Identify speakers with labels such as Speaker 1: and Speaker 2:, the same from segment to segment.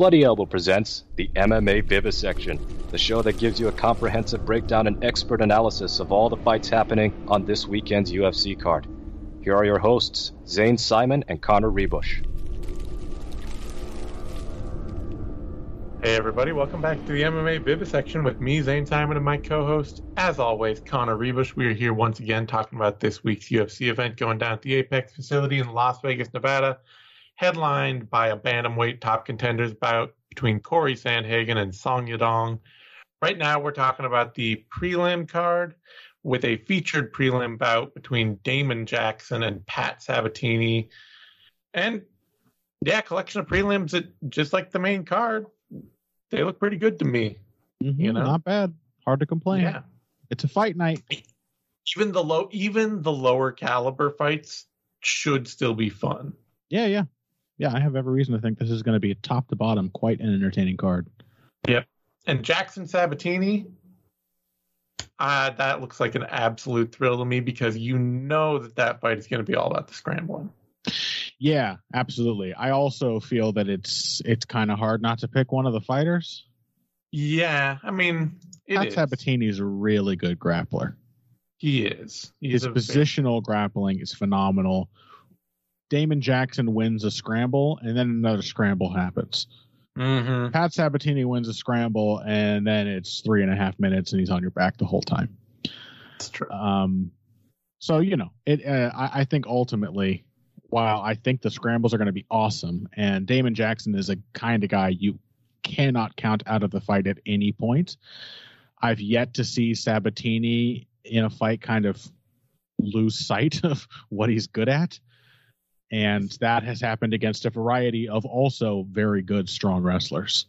Speaker 1: Bloody Elbow presents the MMA Vivisection, the show that gives you a comprehensive breakdown and expert analysis of all the fights happening on this weekend's UFC card. Here are your hosts, Zane Simon and Connor Ruebusch.
Speaker 2: Hey everybody, welcome back to the MMA Vivisection with me, Zane Simon, and my co-host, as always, Connor Ruebusch. We are here once again talking about this week's UFC event going down at the Apex facility in Las Vegas, Nevada headlined by a bantamweight top contenders bout between Cory Sandhagen and Song Yadong. Right now, we're talking about the prelim card with a featured prelim bout between Damon Jackson and Pat Sabatini. And yeah, collection of prelims that just like the main card, they look pretty good to me.
Speaker 3: Mm-hmm, you know, not bad. Hard to complain.
Speaker 2: Yeah,
Speaker 3: it's a fight night.
Speaker 2: Even the low, even the lower caliber fights should still be fun.
Speaker 3: Yeah, yeah yeah, I have every reason to think this is going to be top to bottom quite an entertaining card.
Speaker 2: Yep. And Jackson Sabatini, uh, that looks like an absolute thrill to me because you know that that fight is going to be all about the scrambling.
Speaker 3: Yeah, absolutely. I also feel that it's it's kind of hard not to pick one of the fighters.
Speaker 2: Yeah, I mean,
Speaker 3: Pat Sabatini is a really good grappler.
Speaker 2: He is.
Speaker 3: He's His positional grappling is phenomenal. Damon Jackson wins a scramble, and then another scramble happens.
Speaker 2: Mm-hmm.
Speaker 3: Pat Sabatini wins a scramble, and then it's three and a half minutes, and he's on your back the whole time.
Speaker 2: That's true.
Speaker 3: Um, so you know, it. Uh, I, I think ultimately, while I think the scrambles are going to be awesome, and Damon Jackson is a kind of guy you cannot count out of the fight at any point. I've yet to see Sabatini in a fight kind of lose sight of what he's good at and that has happened against a variety of also very good strong wrestlers.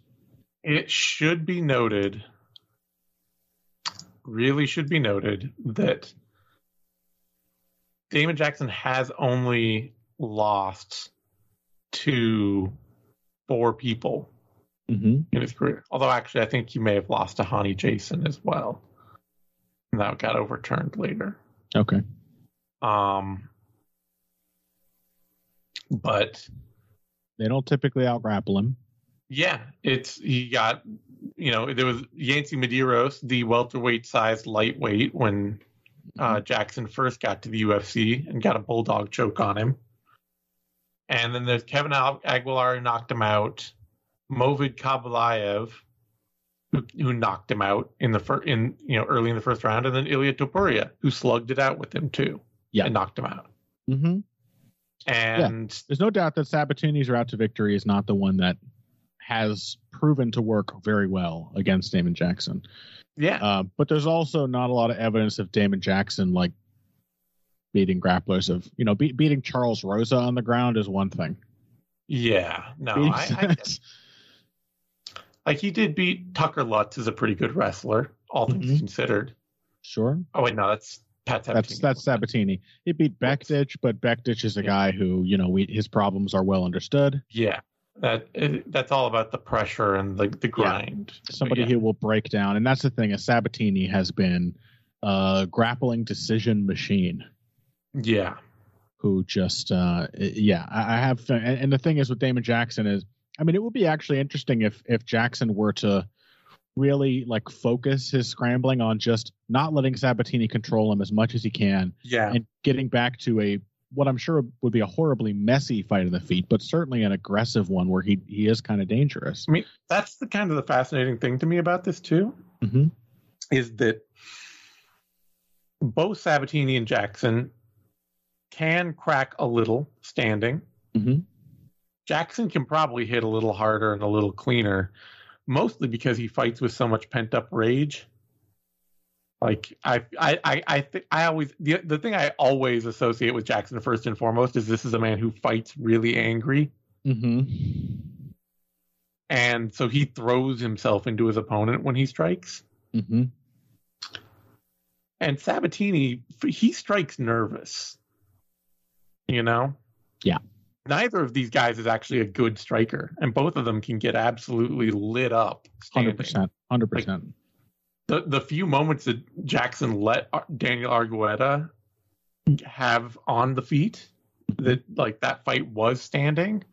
Speaker 2: It should be noted, really should be noted that Damon Jackson has only lost to four people
Speaker 3: mm-hmm.
Speaker 2: in his career. Although, actually, I think he may have lost to Honey Jason as well. And that got overturned later.
Speaker 3: Okay.
Speaker 2: Um, but
Speaker 3: they don't typically out grapple him.
Speaker 2: Yeah, it's he got you know there was Yancy Medeiros, the welterweight sized lightweight when uh, mm-hmm. Jackson first got to the UFC and got a bulldog choke on him. And then there's Kevin Aguilar who knocked him out, Movlid Khaybulaev who, who knocked him out in the first in you know early in the first round, and then Ilya Topuria who slugged it out with him too,
Speaker 3: yeah,
Speaker 2: and knocked him out.
Speaker 3: Mm-hmm.
Speaker 2: And
Speaker 3: yeah. there's no doubt that Sabatini's route to victory is not the one that has proven to work very well against Damon Jackson.
Speaker 2: Yeah.
Speaker 3: Uh, but there's also not a lot of evidence of Damon Jackson like beating grapplers of you know be- beating Charles Rosa on the ground is one thing.
Speaker 2: Yeah. No, I, I like he did beat Tucker Lutz is a pretty good wrestler, all things mm-hmm. considered.
Speaker 3: Sure.
Speaker 2: Oh wait, no, that's Pat Sabatini.
Speaker 3: That's that's Sabatini. He beat Bektic, but Bektic is a guy who you know we, his problems are well understood.
Speaker 2: Yeah, that that's all about the pressure and the the grind.
Speaker 3: Yeah. Somebody yeah. who will break down, and that's the thing. Is Sabatini has been a grappling decision machine.
Speaker 2: Yeah,
Speaker 3: who just uh yeah I, I have and, and the thing is with Damon Jackson is I mean it would be actually interesting if if Jackson were to really like focus his scrambling on just not letting Sabatini control him as much as he can.
Speaker 2: Yeah.
Speaker 3: And getting back to a what I'm sure would be a horribly messy fight of the feet, but certainly an aggressive one where he he is kind of dangerous.
Speaker 2: I mean, that's the kind of the fascinating thing to me about this too,
Speaker 3: mm-hmm.
Speaker 2: is that both Sabatini and Jackson can crack a little standing.
Speaker 3: Mm-hmm.
Speaker 2: Jackson can probably hit a little harder and a little cleaner, mostly because he fights with so much pent up rage. Like I, I, I, I, th- I always the the thing I always associate with Jackson first and foremost is this is a man who fights really angry.
Speaker 3: Mm-hmm.
Speaker 2: And so he throws himself into his opponent when he strikes.
Speaker 3: Mm-hmm.
Speaker 2: And Sabatini, he strikes nervous. You know.
Speaker 3: Yeah
Speaker 2: neither of these guys is actually a good striker, and both of them can get absolutely lit up.
Speaker 3: Hundred percent, hundred percent.
Speaker 2: The the few moments that Jackson let Daniel Argueta have on the feet, that like that fight was standing.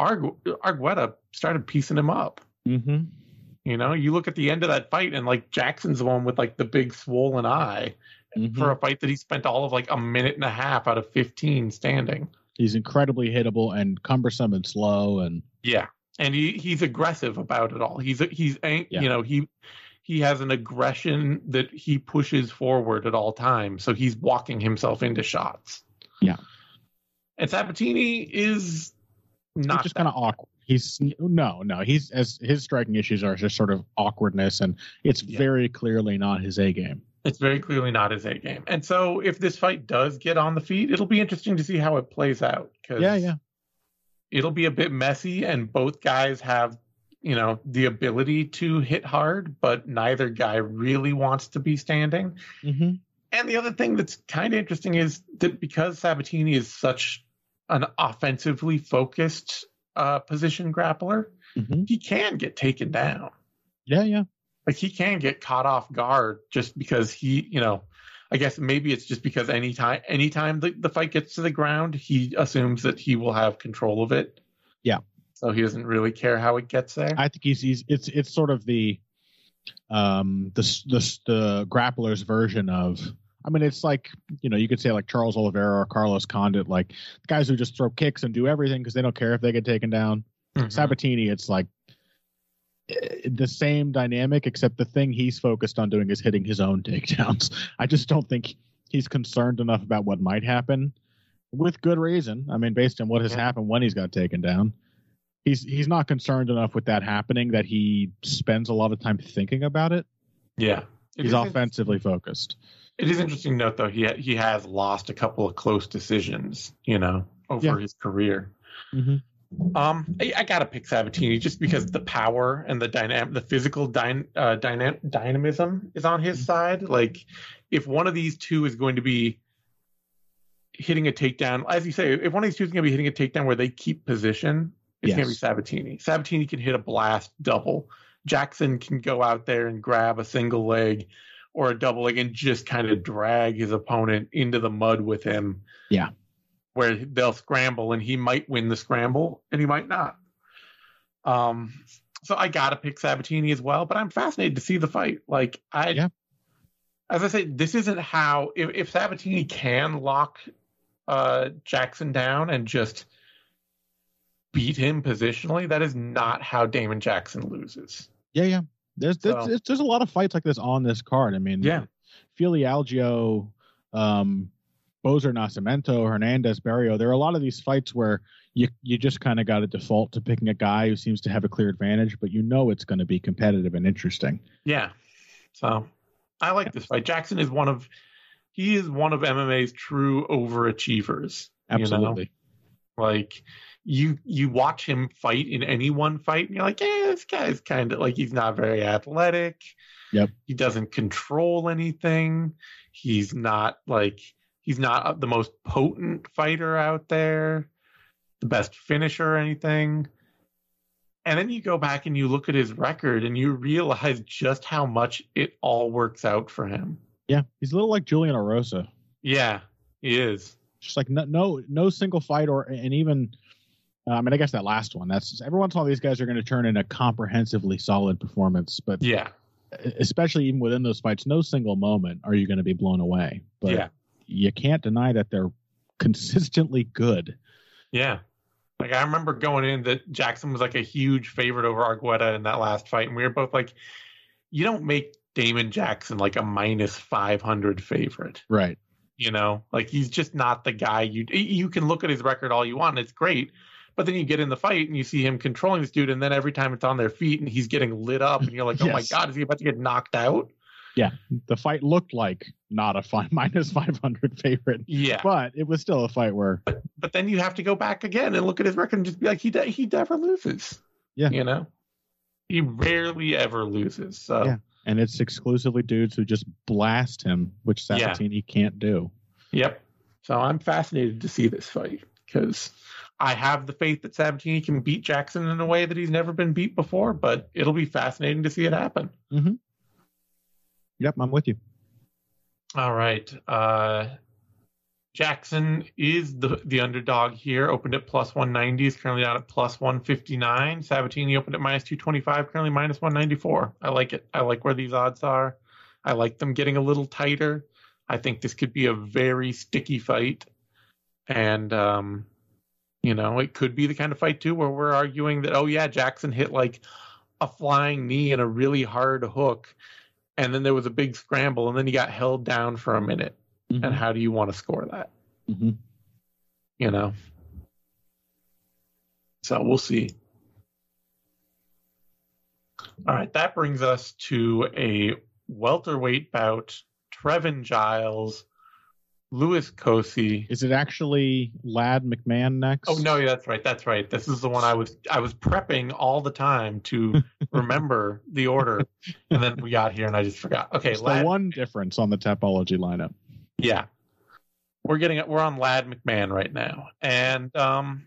Speaker 2: Argu- Argueta started piecing him up.
Speaker 3: Mm-hmm.
Speaker 2: You know, you look at the end of that fight, and like Jackson's the one with like the big swollen eye
Speaker 3: Mhm.
Speaker 2: for a fight that he spent all of like a minute and a half out of 15 standing.
Speaker 3: He's incredibly hittable and cumbersome and slow and
Speaker 2: Yeah, and he he's aggressive about it all. He's he's
Speaker 3: Yeah.
Speaker 2: you know he he has an aggression that he pushes forward at all times. So he's walking himself into shots.
Speaker 3: Yeah.
Speaker 2: and Sabatini is
Speaker 3: he's
Speaker 2: not
Speaker 3: just kind of awkward. He's no, no. He's as his striking issues are just sort of awkwardness, and it's
Speaker 2: Yeah.
Speaker 3: very clearly not his A game.
Speaker 2: It's very clearly not his A game. And so if this fight does get on the feet, it'll be interesting to see how it plays out. Cause
Speaker 3: Yeah, yeah.
Speaker 2: It'll be a bit messy, and both guys have, you know, the ability to hit hard, but neither guy really wants to be standing.
Speaker 3: Mm-hmm.
Speaker 2: And the other thing that's kind of interesting is that because Sabatini is such an offensively focused uh, position grappler,
Speaker 3: Mm-hmm.
Speaker 2: he can get taken down.
Speaker 3: Yeah, yeah.
Speaker 2: Like he can get caught off guard just because he, you know, I guess maybe it's just because anytime anytime the, the fight gets to the ground, he assumes that he will have control of it.
Speaker 3: Yeah.
Speaker 2: So he doesn't really care how it gets there.
Speaker 3: I think he's he's it's it's sort of the um the the the grappler's version of. I mean, it's like you know you could say like Charles Oliveira or Carlos Condit, like guys who just throw kicks and do everything because they don't care if they get taken down.
Speaker 2: Mhm.
Speaker 3: Sabatini, it's like the same dynamic, except the thing he's focused on doing is hitting his own takedowns. I just don't think he's concerned enough about what might happen, with good reason. I mean, based on what has
Speaker 2: Yeah.
Speaker 3: happened when he's got taken down, he's he's not concerned enough with that happening that he spends a lot of time thinking about it.
Speaker 2: yeah. It
Speaker 3: He's offensively focused.
Speaker 2: It is interesting to note though he ha- he has lost a couple of close decisions, you know, over
Speaker 3: Yeah.
Speaker 2: his career.
Speaker 3: Mm-hmm.
Speaker 2: Um, I, I gotta pick Sabatini just because the power and the dynamic, the physical dyn, uh, dyna- dynamism is on his side. Like, if one of these two is going to be hitting a takedown, as you say, if one of these two is going to be hitting a takedown where they keep position, it's
Speaker 3: Yes.
Speaker 2: going to be Sabatini. Sabatini can hit a blast double. Jackson can go out there and grab a single leg or a double leg and just kind of drag his opponent into the mud with him.
Speaker 3: Yeah.
Speaker 2: Where they'll scramble and he might win the scramble and he might not. Um, so I gotta pick Sabatini as well, but I'm fascinated to see the fight. Like I,
Speaker 3: Yeah.
Speaker 2: as I say, this isn't how if, if Sabatini can lock uh, Jackson down and just beat him positionally, that is not how Damon Jackson loses.
Speaker 3: Yeah, yeah. There's there's,
Speaker 2: So-
Speaker 3: there's a lot of fights like this on this card. I mean,
Speaker 2: Yeah.
Speaker 3: Fili Algeo, um, Bozer Nascimento, Hernandez Barrio. There are a lot of these fights where you you just kind of got to default to picking a guy who seems to have a clear advantage, but you know it's going to be competitive and interesting.
Speaker 2: Yeah. So I like this fight. Jackson is one of he is one of MMA's true overachievers. you know?
Speaker 3: Absolutely.
Speaker 2: Like you you watch him fight in any one fight and you're like, yeah, this guy's kind of like he's not very athletic.
Speaker 3: Yep.
Speaker 2: He doesn't control anything. He's not like he's not the most potent fighter out there, the best finisher or anything. And then you go back and you look at his record and you realize just how much it all works out for him.
Speaker 3: Yeah, he's a little like Julian Erosa.
Speaker 2: Yeah, he is.
Speaker 3: Just like no no, no single fight or and even. uh, I mean, I guess that last one. That's every once in a while these guys are going to turn in a comprehensively solid performance, but
Speaker 2: Yeah.
Speaker 3: especially even within those fights, no single moment are you going to be blown away. But
Speaker 2: yeah.
Speaker 3: You can't deny that they're consistently good.
Speaker 2: Yeah. Like I remember going in that Jackson was like a huge favorite over Argueta in that last fight, and we were both like, "You don't make Damon Jackson like a minus five hundred favorite."
Speaker 3: Right.
Speaker 2: You know, like he's just not the guy. You you can look at his record all you want, and it's great. But then you get in the fight and you see him controlling this dude, and then every time it's on their feet and he's getting lit up, and you're like, "Oh my god, is he about to get knocked out?"
Speaker 3: Yeah, the fight looked like not a fi- minus 500 favorite,
Speaker 2: Yeah.
Speaker 3: but it was still a fight where,
Speaker 2: But then you have to go back again and look at his record and just be like, he de- he never loses.
Speaker 3: Yeah.
Speaker 2: You know, he rarely ever loses. So
Speaker 3: Yeah. and it's exclusively dudes who just blast him, which
Speaker 2: Yeah.
Speaker 3: Sabatini can't do.
Speaker 2: Yep. So I'm fascinated to see this fight because I have the faith that Sabatini can beat Jackson in a way that he's never been beat before, but it'll be fascinating to see it happen. Mm-hmm.
Speaker 3: Yep, I'm with you.
Speaker 2: All right. Uh, Jackson is the the underdog here. Opened at plus 190, is currently out at plus 159. Sabatini opened at minus 225, currently minus 194. I like it. I like where these odds are. I like them getting a little tighter. I think this could be a very sticky fight, and um, you know, it could be the kind of fight too where we're arguing that oh yeah, Jackson hit like a flying knee and a really hard hook, and then there was a big scramble, and then he got held down for a minute.
Speaker 3: Mhm.
Speaker 2: And how do you want to score that?
Speaker 3: Mhm.
Speaker 2: You know. So we'll see. All right, that brings us to a welterweight bout. Trevin Giles, Louis Cosce.
Speaker 3: Is it actually Ladd McMann next?
Speaker 2: Oh no, yeah, that's right. That's right. This is the one I was I was prepping all the time to remember the order, and then we got here and I just forgot. Okay,
Speaker 3: It's the one difference on the Tapology lineup.
Speaker 2: yeah, we're getting we're on Ladd McMann right now, and um,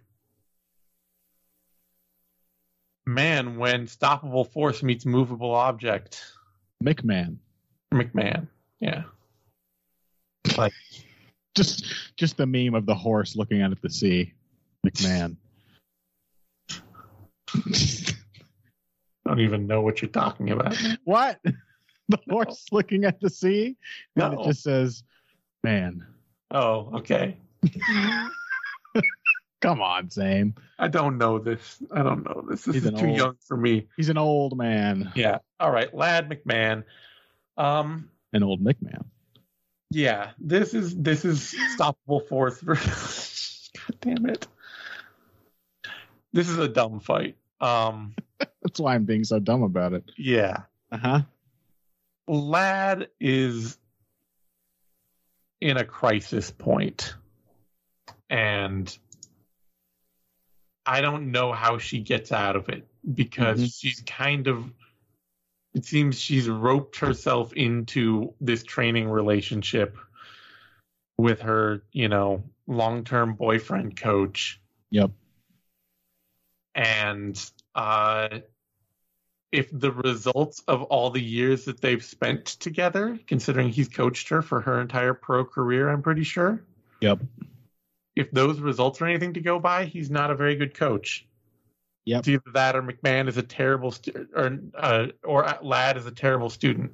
Speaker 2: man, when stoppable force meets movable object,
Speaker 3: McMann.
Speaker 2: McMann, yeah,
Speaker 3: Just just the meme of the horse looking out at the sea. McMann.
Speaker 2: I don't even know what you're talking about.
Speaker 3: what? The horse looking at the sea? And
Speaker 2: No.
Speaker 3: it just says, man.
Speaker 2: Oh, okay.
Speaker 3: Come on, Zane.
Speaker 2: I don't know this. I don't know this. This
Speaker 3: He's
Speaker 2: is too
Speaker 3: old-
Speaker 2: young for me.
Speaker 3: He's an old man.
Speaker 2: Yeah. All right, Ladd McMann. Um.
Speaker 3: An old McMann.
Speaker 2: Yeah. This is this is stoppable force. versus- God damn it. This is a dumb fight. Um.
Speaker 3: That's why I'm being so dumb about it.
Speaker 2: Yeah.
Speaker 3: Uh-huh.
Speaker 2: Ladd is in a crisis point, and I don't know how she gets out of it because
Speaker 3: Mhm.
Speaker 2: she's kind of. It seems she's roped herself into this training relationship with her, you know, long-term boyfriend coach,
Speaker 3: Yep.
Speaker 2: and uh, if the results of all the years that they've spent together, considering he's coached her for her entire pro career, I'm pretty sure.
Speaker 3: Yep.
Speaker 2: If those results are anything to go by, he's not a very good coach.
Speaker 3: Yep.
Speaker 2: It's either that or McMann is a terrible stu- or uh, or Ladd is a terrible student.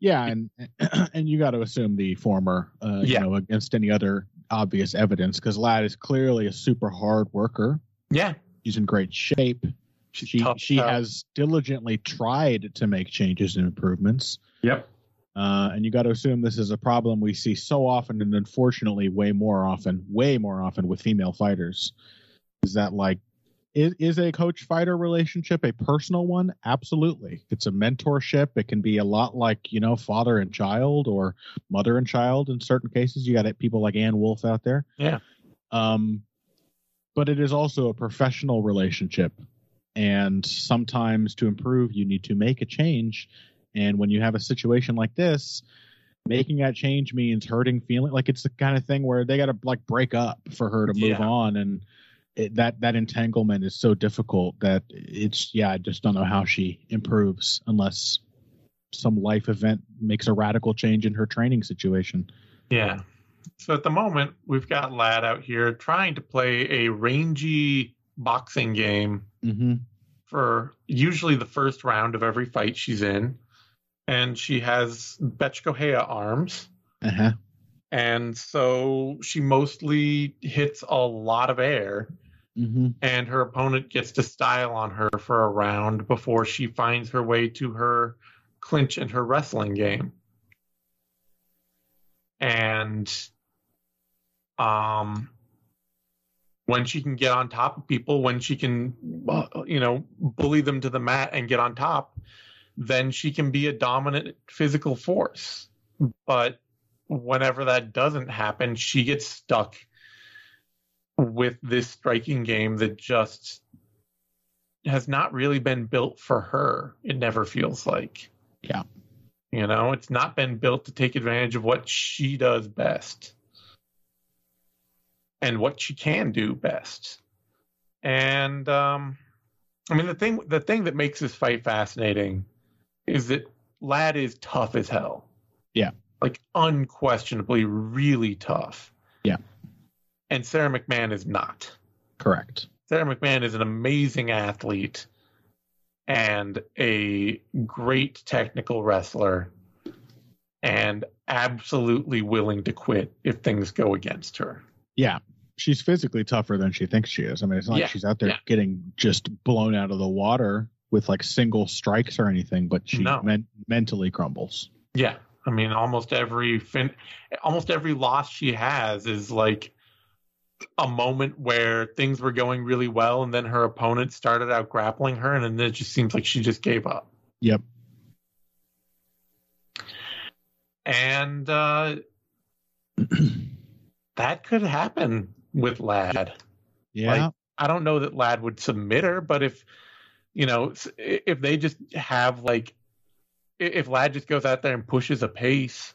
Speaker 3: Yeah, and and you got to assume the former, uh,
Speaker 2: Yeah.
Speaker 3: you know, against any other obvious evidence, because Ladd is clearly a super hard worker.
Speaker 2: Yeah,
Speaker 3: She's in great shape.
Speaker 2: she's
Speaker 3: She
Speaker 2: tough
Speaker 3: she
Speaker 2: out.
Speaker 3: has diligently tried to make changes and improvements.
Speaker 2: Yep.
Speaker 3: Uh, and you got to assume this is a problem we see so often, and unfortunately, way more often, way more often with female fighters. Is that like, is, is a coach fighter relationship a personal one? Absolutely. It's a mentorship. It can be a lot like, you know, father and child or mother and child in certain cases. You got people like Ann Wolfe out there.
Speaker 2: Yeah.
Speaker 3: Um, but it is also a professional relationship. And sometimes to improve, you need to make a change. And when you have a situation like this, making that change means hurting feeling like it's the kind of thing where they got to like break up for her to move
Speaker 2: Yeah.
Speaker 3: on. And it, that, that entanglement is so difficult that it's, yeah, I just don't know how she improves unless some life event makes a radical change in her training situation.
Speaker 2: Yeah. So at the moment, we've got Ladd out here trying to play a rangy boxing game
Speaker 3: Mm-hmm.
Speaker 2: for usually the first round of every fight she's in. And she has Betchkohea arms.
Speaker 3: Uh-huh.
Speaker 2: And so she mostly hits a lot of air,
Speaker 3: Mm-hmm.
Speaker 2: and her opponent gets to style on her for a round before she finds her way to her clinch and her wrestling game. And um when she can get on top of people, when she can uh, you know, bully them to the mat and get on top, then she can be a dominant physical force. But whenever that doesn't happen, she gets stuck with this striking game that just has not really been built for her. It never feels like.
Speaker 3: Yeah.
Speaker 2: You know, it's not been built to take advantage of what she does best and what she can do best. And um I mean the thing the thing that makes this fight fascinating is that Ladd is tough as hell.
Speaker 3: Yeah.
Speaker 2: like unquestionably really tough.
Speaker 3: Yeah.
Speaker 2: And Sara McMann is not.
Speaker 3: Correct.
Speaker 2: Sara McMann is an amazing athlete and a great technical wrestler and absolutely willing to quit if things go against her.
Speaker 3: Yeah. She's physically tougher than she thinks she is. I mean, it's not
Speaker 2: Yeah,
Speaker 3: like she's out there
Speaker 2: yeah.
Speaker 3: getting just blown out of the water with like single strikes or anything, but she
Speaker 2: No.
Speaker 3: men- mentally crumbles.
Speaker 2: Yeah. I mean, almost every fin, almost every loss she has is like a moment where things were going really well, and then her opponent started out grappling her, and then it just seems like she just gave up.
Speaker 3: Yep.
Speaker 2: And uh, that could happen with Ladd.
Speaker 3: Yeah.
Speaker 2: I don't know that Ladd would submit her, but if you know, if they just have like, if Ladd just goes out there and pushes a pace,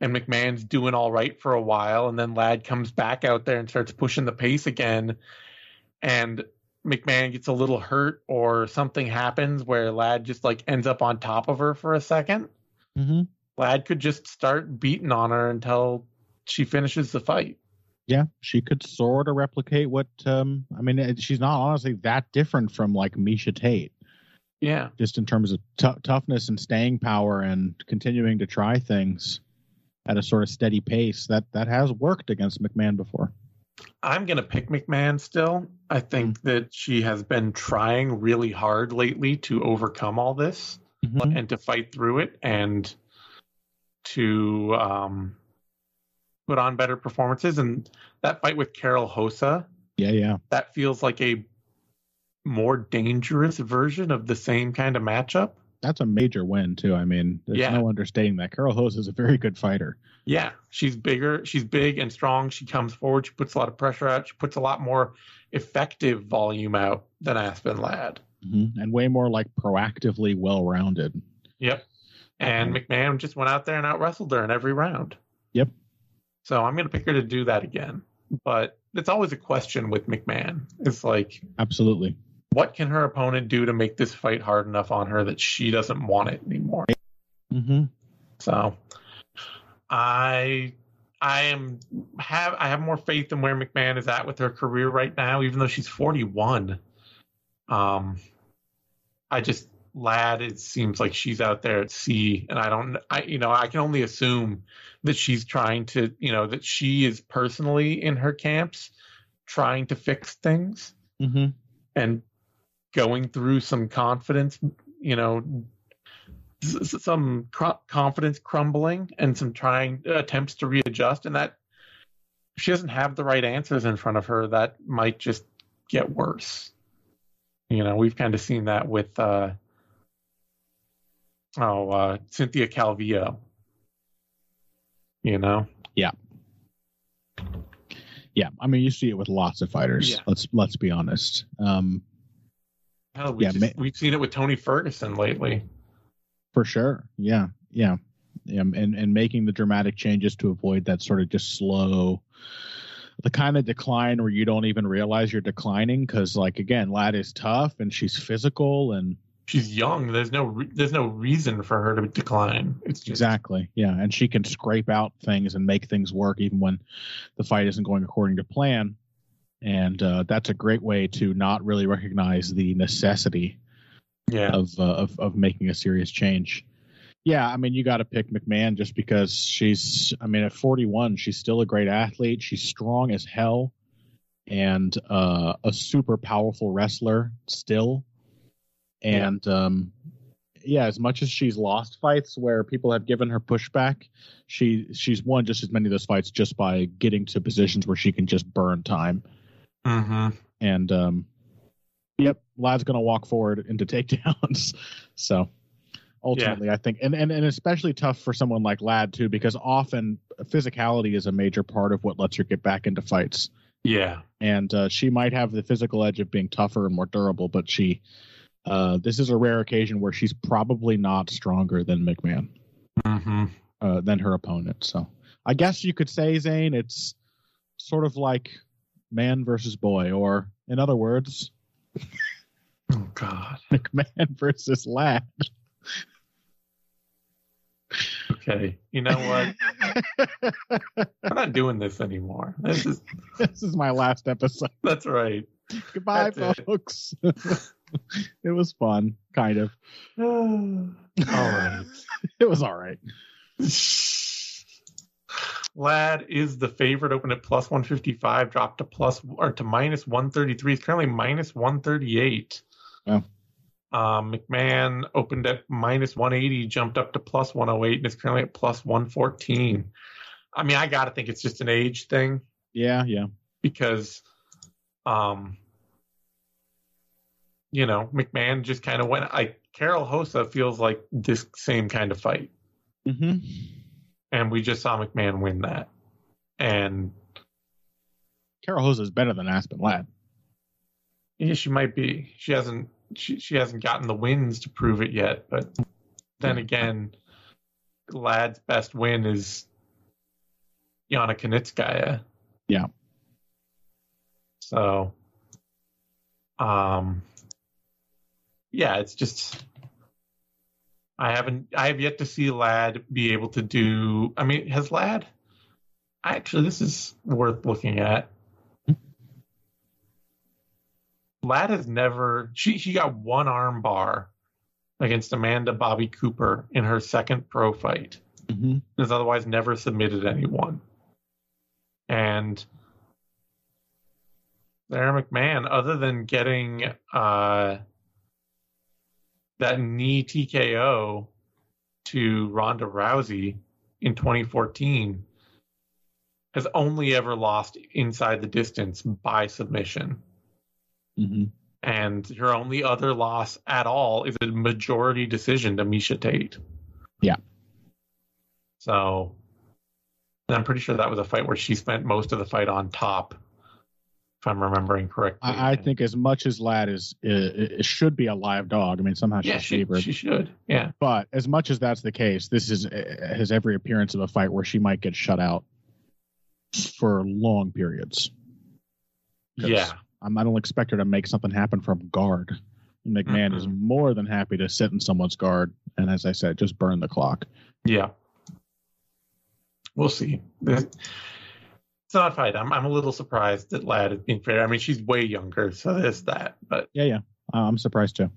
Speaker 2: and McMann's doing all right for a while, and then Ladd comes back out there and starts pushing the pace again, and McMann gets a little hurt or something happens where Ladd just like ends up on top of her for a second,
Speaker 3: mm-hmm.
Speaker 2: Ladd could just start beating on her until she finishes the fight.
Speaker 3: Yeah, she could sort of replicate what. Um, I mean, she's not honestly that different from like Miesha Tate,
Speaker 2: Yeah.
Speaker 3: just in terms of tou- toughness and staying power and continuing to try things at a sort of steady pace. That that has worked against McMann before.
Speaker 2: I'm going to pick McMann still. I think that she has been trying really hard lately to overcome all this
Speaker 3: Mhm.
Speaker 2: and to fight through it and to um, put on better performances. And that fight with Carol Hosa,
Speaker 3: Yeah, yeah,
Speaker 2: that feels like a more dangerous version of the same kind of matchup.
Speaker 3: That's a major win too. I mean, there's
Speaker 2: Yeah.
Speaker 3: no understating that. Carol Hose is a very good fighter.
Speaker 2: Yeah, she's bigger. She's big and strong. She comes forward. She puts a lot of pressure out. She puts a lot more effective volume out than Aspen Ladd.
Speaker 3: hmm And way more like proactively well-rounded.
Speaker 2: Yep. And McMann just went out there and out wrestled her in every round.
Speaker 3: Yep.
Speaker 2: So I'm going to pick her to do that again. But it's always a question with McMann. It's like,
Speaker 3: Absolutely.
Speaker 2: What can her opponent do to make this fight hard enough on her that she doesn't want it anymore?
Speaker 3: hmm
Speaker 2: So I I am have I have more faith in where McMann is at with her career right now, even though she's 41. Um, I just Ladd, it seems like she's out there at sea, and I don't, I you know, I can only assume that she's trying to, you know, that she is personally in her camps trying to fix things
Speaker 3: hmm
Speaker 2: and going through some confidence, you know, some confidence crumbling and some trying attempts to readjust, and that she doesn't have the right answers in front of her, that might just get worse. You know, we've kind of seen that with uh, oh uh, Cynthia Calvillo. You know,
Speaker 3: Yeah. Yeah, I mean, you see it with lots of fighters.
Speaker 2: Yeah.
Speaker 3: Let's let's be honest. Um,
Speaker 2: Hell, we
Speaker 3: Yeah,
Speaker 2: just,
Speaker 3: ma-
Speaker 2: we've seen it with Tony Ferguson lately.
Speaker 3: for sure. Yeah, yeah, yeah, and and making the dramatic changes to avoid that sort of just slow, the kind of decline where you don't even realize you're declining because, like, again, Ladd is tough and she's physical and
Speaker 2: She's young. There's no re- there's no reason for her to decline. It's just
Speaker 3: exactly, yeah, and she can scrape out things and make things work even when the fight isn't going according to plan. And uh, that's a great way to not really recognize the necessity
Speaker 2: yeah.
Speaker 3: of uh, of of making a serious change. Yeah, I mean, you got to pick McMann just because she's. I mean, at 41, she's still a great athlete. She's strong as hell, and uh, a super powerful wrestler still. And um, yeah, as much as she's lost fights where people have given her pushback, she she's won just as many of those fights just by getting to positions where she can just burn time
Speaker 2: Mm-hmm.
Speaker 3: and um, yep, Ladd's going to walk forward into takedowns. so ultimately, I think, and, and and especially tough for someone like Ladd too, because often physicality is a major part of what lets her get back into fights.
Speaker 2: Yeah.
Speaker 3: And uh, she might have the physical edge of being tougher and more durable, but she. Uh, this is a rare occasion where she's probably not stronger than McMann,
Speaker 2: Mm-hmm.
Speaker 3: uh, than her opponent. So I guess you could say, Zane, it's sort of like man versus boy, or in other words,
Speaker 2: Oh God.
Speaker 3: McMann versus Ladd.
Speaker 2: Okay. You know what? I'm not doing this anymore. This is
Speaker 3: this is my last episode.
Speaker 2: that's right.
Speaker 3: Goodbye,
Speaker 2: That's it.
Speaker 3: folks. it was fun, kind of.
Speaker 2: All right.
Speaker 3: It was all right.
Speaker 2: Ladd is the favorite, opened at plus 155, dropped to plus or to minus 133. It's currently minus 138.
Speaker 3: Wow.
Speaker 2: Um, McMann opened at minus 180, jumped up to plus 108, and is currently at plus 114. I mean, I got to think it's just an age thing
Speaker 3: Yeah, yeah.
Speaker 2: because, um, you know, McMann just kind of went. I Carol Hosa feels like this same kind of fight.
Speaker 3: Mm-hmm.
Speaker 2: And we just saw McMann win that. And
Speaker 3: Carol Hosa is better than Aspen Ladd.
Speaker 2: yeah, she might be. She hasn't. She she hasn't gotten the wins to prove it yet. But then again, Ladd's best win is Yana Kunitskaya.
Speaker 3: Yeah.
Speaker 2: So, um, yeah, it's just. I haven't. I have yet to see Ladd be able to do. I mean, has Ladd? Actually, this is worth looking at. Ladd has never. She she got one arm bar against Amanda Bobby Cooper in her second pro fight.
Speaker 3: Mm-hmm.
Speaker 2: Has otherwise never submitted anyone. And Sara McMann, other than getting uh, that knee TKO to Ronda Rousey in 2014, has only ever lost inside the distance by submission.
Speaker 3: Mm-hmm.
Speaker 2: And her only other loss at all is a majority decision to Miesha Tate.
Speaker 3: Yeah.
Speaker 2: So and I'm pretty sure that was a fight where she spent most of the fight on top, if I'm remembering correctly.
Speaker 3: I, I think as much as Ladd is, it, should be a live dog. I mean, somehow
Speaker 2: yeah,
Speaker 3: she's
Speaker 2: she,
Speaker 3: favored.
Speaker 2: she should. Yeah.
Speaker 3: But as much as that's the case, this is uh, has every appearance of a fight where she might get shut out for long periods.
Speaker 2: Yeah.
Speaker 3: I'm, I don't expect her to make something happen from guard. McMann is more than happy to sit in someone's guard, and as I said, just burn the clock.
Speaker 2: Yeah. We'll see. Not fight. I'm I'm a little surprised that Ladd is being fair. I mean, she's way younger, so there's that. But
Speaker 3: Yeah, yeah, uh, I'm surprised too.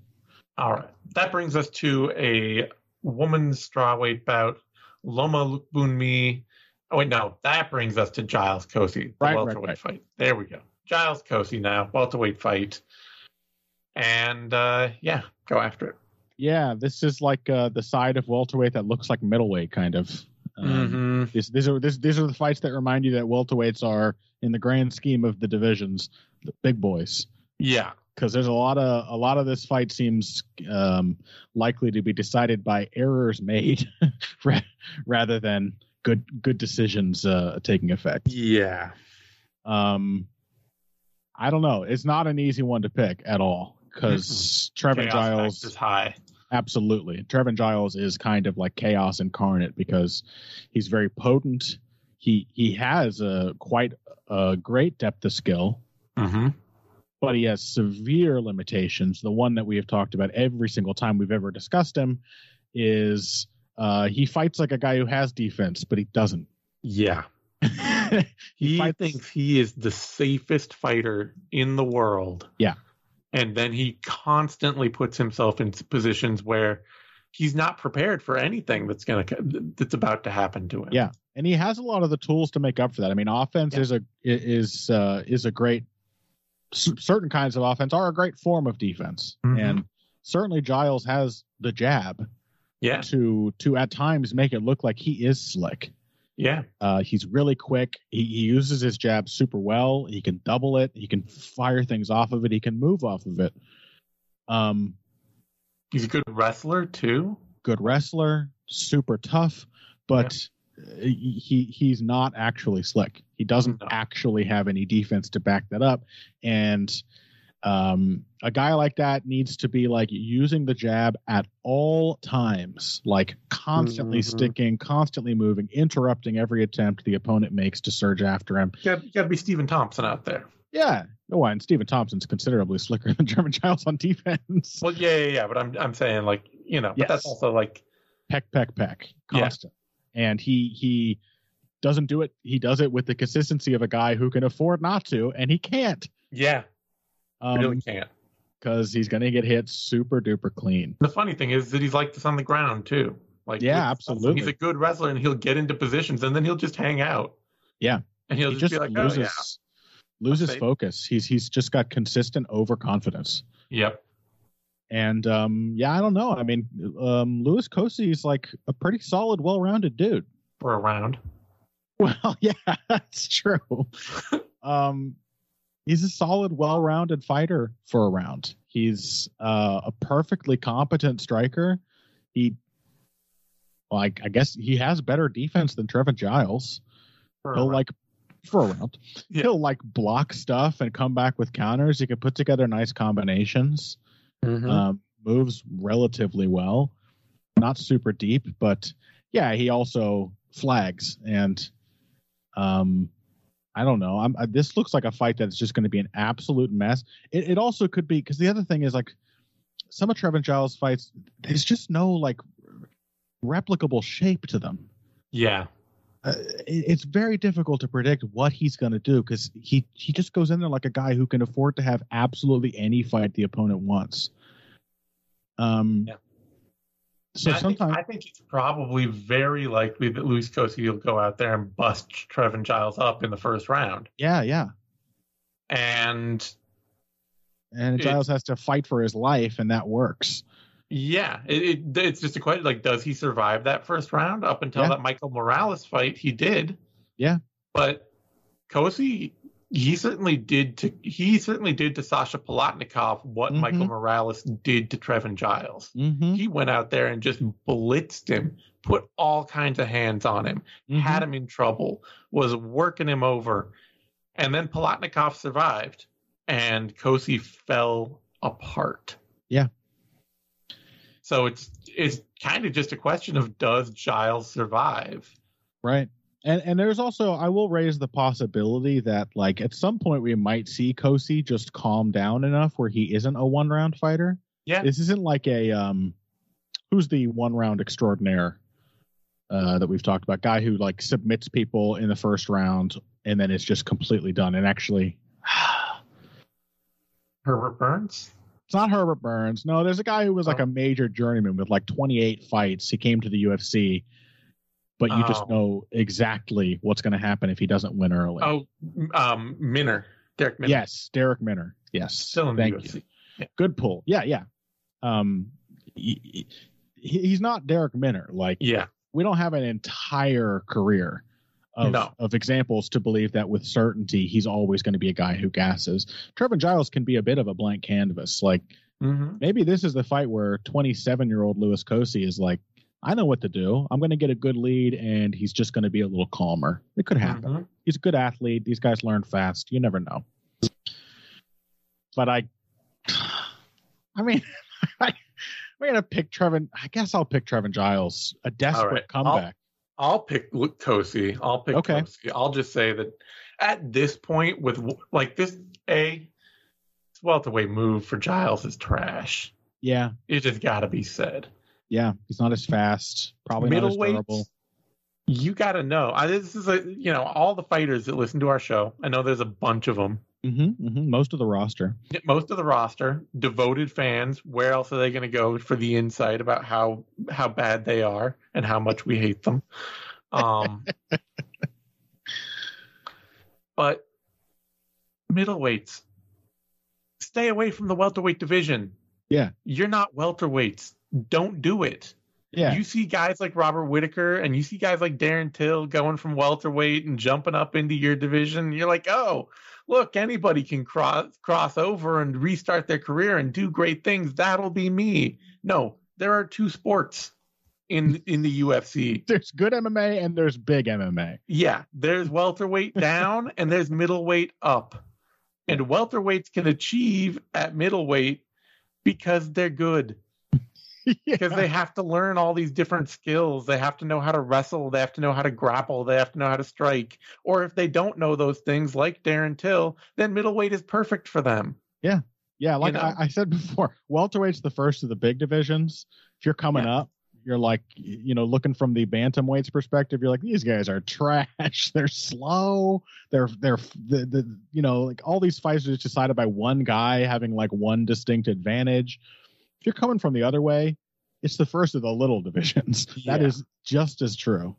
Speaker 2: all right, that brings us to a woman's strawweight bout. Loma Lookboonmee. Oh wait, no, that brings us to Giles Cosce, the
Speaker 3: Right, right,
Speaker 2: welterweight
Speaker 3: right.
Speaker 2: fight. There we go. Giles Cosce now, welterweight fight. And uh yeah, go after it.
Speaker 3: Yeah, this is like uh, the side of welterweight that looks like middleweight, kind of. Um,
Speaker 2: Mhm.
Speaker 3: These these are this, these are the fights that remind you that welterweights are in the grand scheme of the divisions, the big boys.
Speaker 2: Yeah.
Speaker 3: Because there's a lot of a lot of this fight seems um, likely to be decided by errors made rather than good good decisions uh, taking effect.
Speaker 2: Yeah.
Speaker 3: Um, I don't know. It's not an easy one to pick at all because Trevor
Speaker 2: Chaos
Speaker 3: Giles
Speaker 2: is high.
Speaker 3: Absolutely. Trevin Giles is kind of like chaos incarnate because he's very potent. He he has a quite a great depth of skill,
Speaker 2: Mm-hmm.
Speaker 3: but he has severe limitations. The one that we have talked about every single time we've ever discussed him is uh, he fights like a guy who has defense, but he doesn't.
Speaker 2: Yeah.
Speaker 3: he
Speaker 2: He
Speaker 3: fights-
Speaker 2: thinks he is the safest fighter in the world.
Speaker 3: Yeah.
Speaker 2: And then he constantly puts himself in positions where he's not prepared for anything that's going to that's about to happen to him.
Speaker 3: Yeah. and he has a lot of the tools to make up for that. I mean, offense
Speaker 2: Yeah.
Speaker 3: is a is uh, is a great certain kinds of offense are a great form of defense,
Speaker 2: Mhm.
Speaker 3: and certainly Giles has the jab
Speaker 2: Yeah.
Speaker 3: to to at times make it look like he is slick.
Speaker 2: Yeah.
Speaker 3: Uh, he's really quick. He, he uses his jab super well. He can double it. He can fire things off of it. He can move off of it. Um,
Speaker 2: He's a good wrestler too.
Speaker 3: good wrestler, super tough, but he he's not actually slick. He doesn't
Speaker 2: No.
Speaker 3: actually have any defense to back that up, and um, a guy like that needs to be like using the jab at all times, like constantly
Speaker 2: Mhm.
Speaker 3: sticking, constantly moving, interrupting every attempt the opponent makes to surge after him.
Speaker 2: You got, you got to be Stephen Thompson out there.
Speaker 3: Yeah, oh, and Stephen Thompson's considerably slicker than German Giles on defense.
Speaker 2: Well, yeah, yeah, yeah. But I'm I'm saying like you know, but
Speaker 3: Yes.
Speaker 2: that's also like
Speaker 3: Peck, peck, peck,
Speaker 2: Yeah.
Speaker 3: constant. and he he doesn't do it. He does it with the consistency of a guy who can afford not to, and he can't.
Speaker 2: Yeah,
Speaker 3: Um,
Speaker 2: really can't.
Speaker 3: because he's going to get hit super duper clean.
Speaker 2: The funny thing is that he's like this on the ground too. Like
Speaker 3: Yeah, absolutely.
Speaker 2: He's a good wrestler, and he'll get into positions, and then he'll just hang out.
Speaker 3: Yeah.
Speaker 2: and he'll
Speaker 3: He
Speaker 2: just,
Speaker 3: just
Speaker 2: be like,
Speaker 3: loses
Speaker 2: "Oh yeah,
Speaker 3: loses focus. He's he's just got consistent overconfidence.
Speaker 2: yep."
Speaker 3: And um, yeah, I don't know. I mean, um, Louis Cosce is like a pretty solid, well-rounded dude.
Speaker 2: For a round.
Speaker 3: Well, yeah, that's true. um, he's a solid, well-rounded fighter for a round. He's uh, a perfectly competent striker. He, like, I guess he has better defense than Trevor Giles.
Speaker 2: For
Speaker 3: He'll like for a round.
Speaker 2: Yeah.
Speaker 3: He'll like block stuff and come back with counters. He can put together nice combinations.
Speaker 2: Mhm.
Speaker 3: Um, moves relatively well. Not super deep, but yeah, he also flags and um I don't know. I'm, I, this looks like a fight that's just going to be an absolute mess. It, it also could be because the other thing is like some of Trevor Giles fights. There's just no like replicable shape to them
Speaker 2: yeah,
Speaker 3: uh, it- it's very difficult to predict what he's going to do because he he just goes in there like a guy who can afford to have absolutely any fight the opponent wants. Um,
Speaker 2: Yeah.
Speaker 3: So
Speaker 2: I think,
Speaker 3: sometimes,
Speaker 2: I think it's probably very likely that Luis Cosce will go out there and bust Trevin Giles up in the first round,
Speaker 3: yeah, yeah,
Speaker 2: and
Speaker 3: and Giles has to fight for his life, and that works.
Speaker 2: Yeah, it, it, it's just a question like, does he survive that first round? Up until
Speaker 3: Yeah.
Speaker 2: that Michael Morales fight, he did.
Speaker 3: Yeah.
Speaker 2: but Cosce, he certainly did to he certainly did to Sasha Palatnikov what
Speaker 3: Mhm.
Speaker 2: Michael Morales did to Trevin Giles.
Speaker 3: Mm-hmm.
Speaker 2: He went out there and just blitzed him, put all kinds of hands on him,
Speaker 3: Mm-hmm.
Speaker 2: had him in trouble, was working him over, and then Palatnikov survived, and Cosce fell apart.
Speaker 3: Yeah.
Speaker 2: So it's it's kind of just a question of does Giles survive?
Speaker 3: Right. And and there's also I will raise the possibility that like at some point we might see Cosce just calm down enough where he isn't a one round fighter.
Speaker 2: Yeah.
Speaker 3: This isn't like a um who's the one round extraordinaire uh that we've talked about guy who like submits people in the first round and then it's just completely done and actually
Speaker 2: Herbert Burns.
Speaker 3: it's not Herbert Burns. No, there's a guy who was like
Speaker 2: Oh.
Speaker 3: a major journeyman with like 28 fights. He came to the UFC, but you just
Speaker 2: Oh.
Speaker 3: know exactly what's going to happen if he doesn't win early.
Speaker 2: Oh, um, Minner, Darrick Minner.
Speaker 3: Yes, Darrick Minner. Yes,
Speaker 2: still in
Speaker 3: Thank
Speaker 2: UFC.
Speaker 3: you. Good pull. Yeah, yeah. Um, he, he- he's not Darrick Minner. Like
Speaker 2: Yeah,
Speaker 3: we don't have an entire career of
Speaker 2: No.
Speaker 3: of examples to believe that with certainty he's always going to be a guy who gasses. Trevor Giles can be a bit of a blank canvas. Like
Speaker 2: hmm
Speaker 3: maybe this is the fight where 27 year old Louis Cosce is like, I know what to do. I'm going to get a good lead, and he's just going to be a little calmer. It could happen
Speaker 2: Mhm.
Speaker 3: he's a good athlete. These guys learn fast. You never know. But I, I mean, I, we're gonna pick Trevin. I guess I'll pick Trevin Giles. A desperate
Speaker 2: right.
Speaker 3: comeback.
Speaker 2: I'll pick Luke Tosi. I'll pick
Speaker 3: Okay.
Speaker 2: Tosi. I'll just say that at this point, with like this, a this welterweight move for Giles is trash.
Speaker 3: Yeah,
Speaker 2: It just got to be said.
Speaker 3: Yeah. He's not as fast. Probably not as
Speaker 2: Middleweight,
Speaker 3: durable.
Speaker 2: you got to know. I, this is a you know all the fighters that listen to our show. I know there's a bunch of them.
Speaker 3: hmm hmm Most of the roster.
Speaker 2: most of the roster devoted fans where else are they going to go for the insight about how how bad they are and how much we hate them um but middleweights stay away from the welterweight division
Speaker 3: Yeah.
Speaker 2: you're not welterweights don't do it
Speaker 3: Yeah,
Speaker 2: you see guys like Robert Whitaker and you see guys like Darren Till going from welterweight and jumping up into your division. You're like, oh, look, anybody can cross cross over and restart their career and do great things. That'll be me. No, there are two sports in in the UFC.
Speaker 3: there's good MMA and there's big MMA.
Speaker 2: Yeah, there's welterweight down and there's middleweight up. And welterweights can achieve at middleweight because they're good. because they have to learn all these different skills. They have to know how to wrestle. They have to know how to grapple. They have to know how to strike. Or if they don't know those things, like Darren Till, then middleweight is perfect for them.
Speaker 3: Yeah, yeah. like
Speaker 2: know?
Speaker 3: I, I said before, welterweight's the first of the big divisions. If you're coming
Speaker 2: Yeah.
Speaker 3: up, you're like you know looking from the bantamweight's perspective you're like these guys are trash they're slow they're they're the, the you know like all these fights are just decided by one guy having like one distinct advantage if you're coming from the other way it's the first of the little divisions That
Speaker 2: Yeah.
Speaker 3: is just as true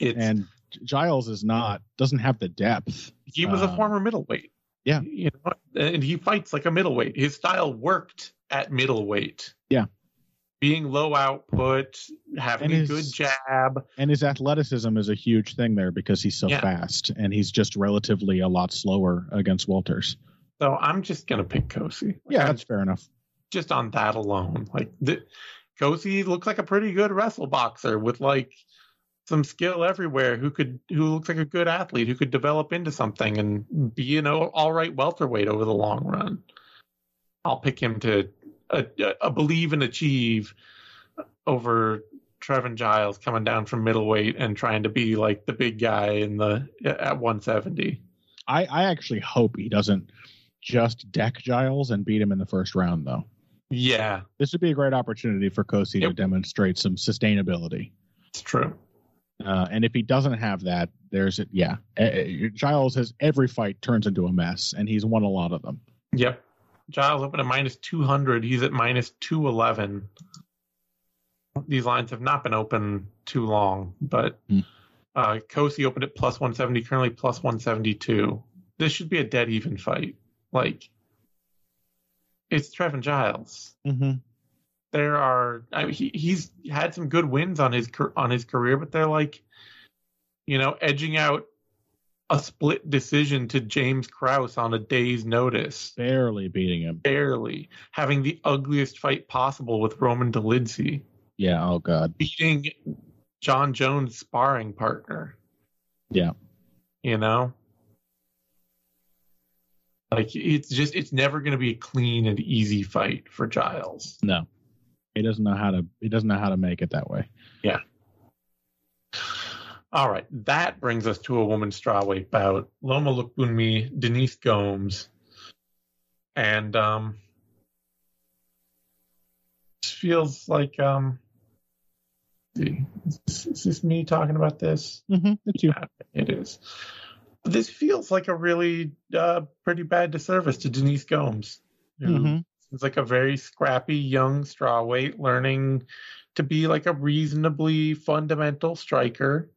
Speaker 2: It's,
Speaker 3: and giles is not doesn't have the depth
Speaker 2: he was a
Speaker 3: uh,
Speaker 2: former middleweight.
Speaker 3: yeah.
Speaker 2: You know, and he fights like a middleweight. His style worked at middleweight.
Speaker 3: Yeah.
Speaker 2: Being low output, having
Speaker 3: And
Speaker 2: a good jab.
Speaker 3: and his athleticism is a huge thing there because he's so
Speaker 2: Yeah.
Speaker 3: fast and he's just relatively a lot slower against walters
Speaker 2: So I'm just gonna pick Cosce. Like,
Speaker 3: yeah
Speaker 2: I'm
Speaker 3: that's fair enough
Speaker 2: just on that alone. Like the looks like a pretty good wrestle boxer with like some skill everywhere. Who could who looks like a good athlete who could develop into something and be an all right welterweight over the long run. I'll pick him to a, a believe and achieve over Trevin Giles coming down from middleweight and trying to be like the big guy in the at 170.
Speaker 3: I, I actually hope he doesn't just deck Giles and beat him in the first round, though.
Speaker 2: Yeah,
Speaker 3: This would be a great opportunity for Cosce to demonstrate some sustainability.
Speaker 2: it's true.
Speaker 3: Uh, and if he doesn't have that, there's it. Yeah, Uh, uh, Giles has every fight turns into a mess, and he's won a lot of them.
Speaker 2: Yep. Giles opened at minus 200. He's at minus 211. These lines have not been open too long, but
Speaker 3: Hmm.
Speaker 2: uh, Cosce opened at plus 170, currently plus 172. This should be a dead even fight. Like, it's Trevin Giles.
Speaker 3: Mm-hmm.
Speaker 2: There are, I mean, he, he's had some good wins on his on his career, but they're like, you know, edging out a split decision to James Krause on a day's notice
Speaker 3: Barely beating him.
Speaker 2: barely having the ugliest fight possible with Roman Dolidze,
Speaker 3: Yeah. Oh God.
Speaker 2: beating Jon Jones' sparring partner.
Speaker 3: Yeah.
Speaker 2: You know? Like it's just it's never gonna be a clean and easy fight for Giles.
Speaker 3: No, he doesn't know how to. He doesn't know how to make it that way. Yeah.
Speaker 2: All right, that brings us to a woman's strawweight bout. Loma Lookboonmee, Denise Gomes. And um this feels like um is, is this me talking about this?
Speaker 3: Mm-hmm. It's you.
Speaker 2: Yeah, it is. This feels like a really uh, pretty bad disservice to Denise Gomes. who
Speaker 3: Mm-hmm.
Speaker 2: Seems like a very scrappy young strawweight learning to be like a reasonably fundamental striker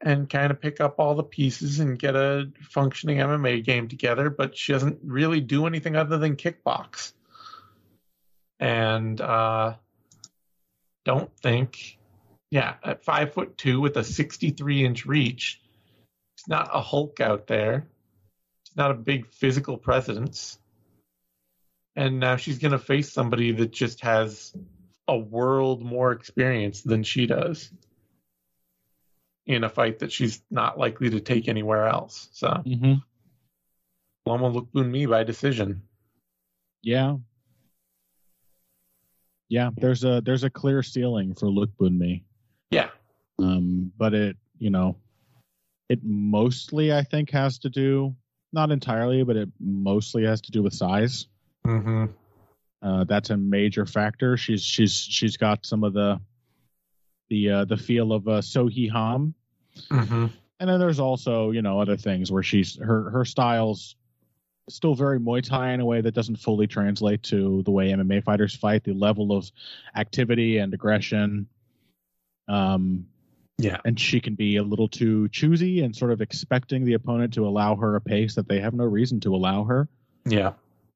Speaker 2: and kind of pick up all the pieces and get a functioning MMA game together, but she doesn't really do anything other than kickbox. And uh don't think yeah, at five foot two with a sixty three inch reach, she's not a Hulk out there. She's not a big physical presence and now she's going to face somebody that just has a world more experience than she does in a fight that she's not likely to take anywhere else. So
Speaker 3: Mm-hmm.
Speaker 2: Loma Lookboonmee by decision.
Speaker 3: Yeah. Yeah. There's a there's a clear ceiling for Lookboonmee.
Speaker 2: Yeah.
Speaker 3: Um, but it you know, it mostly I think has to do not entirely, but it mostly has to do with size.
Speaker 2: Mm-hmm.
Speaker 3: Uh, that's a major factor. She's she's she's got some of the the uh, the feel of uh, Sohee Ham,
Speaker 2: Mm-hmm.
Speaker 3: and then there's also you know other things where she's her her styles still very Muay Thai in a way that doesn't fully translate to the way MMA fighters fight. The level of activity and aggression, um,
Speaker 2: Yeah.
Speaker 3: and she can be a little too choosy and sort of expecting the opponent to allow her a pace that they have no reason to allow her.
Speaker 2: Yeah.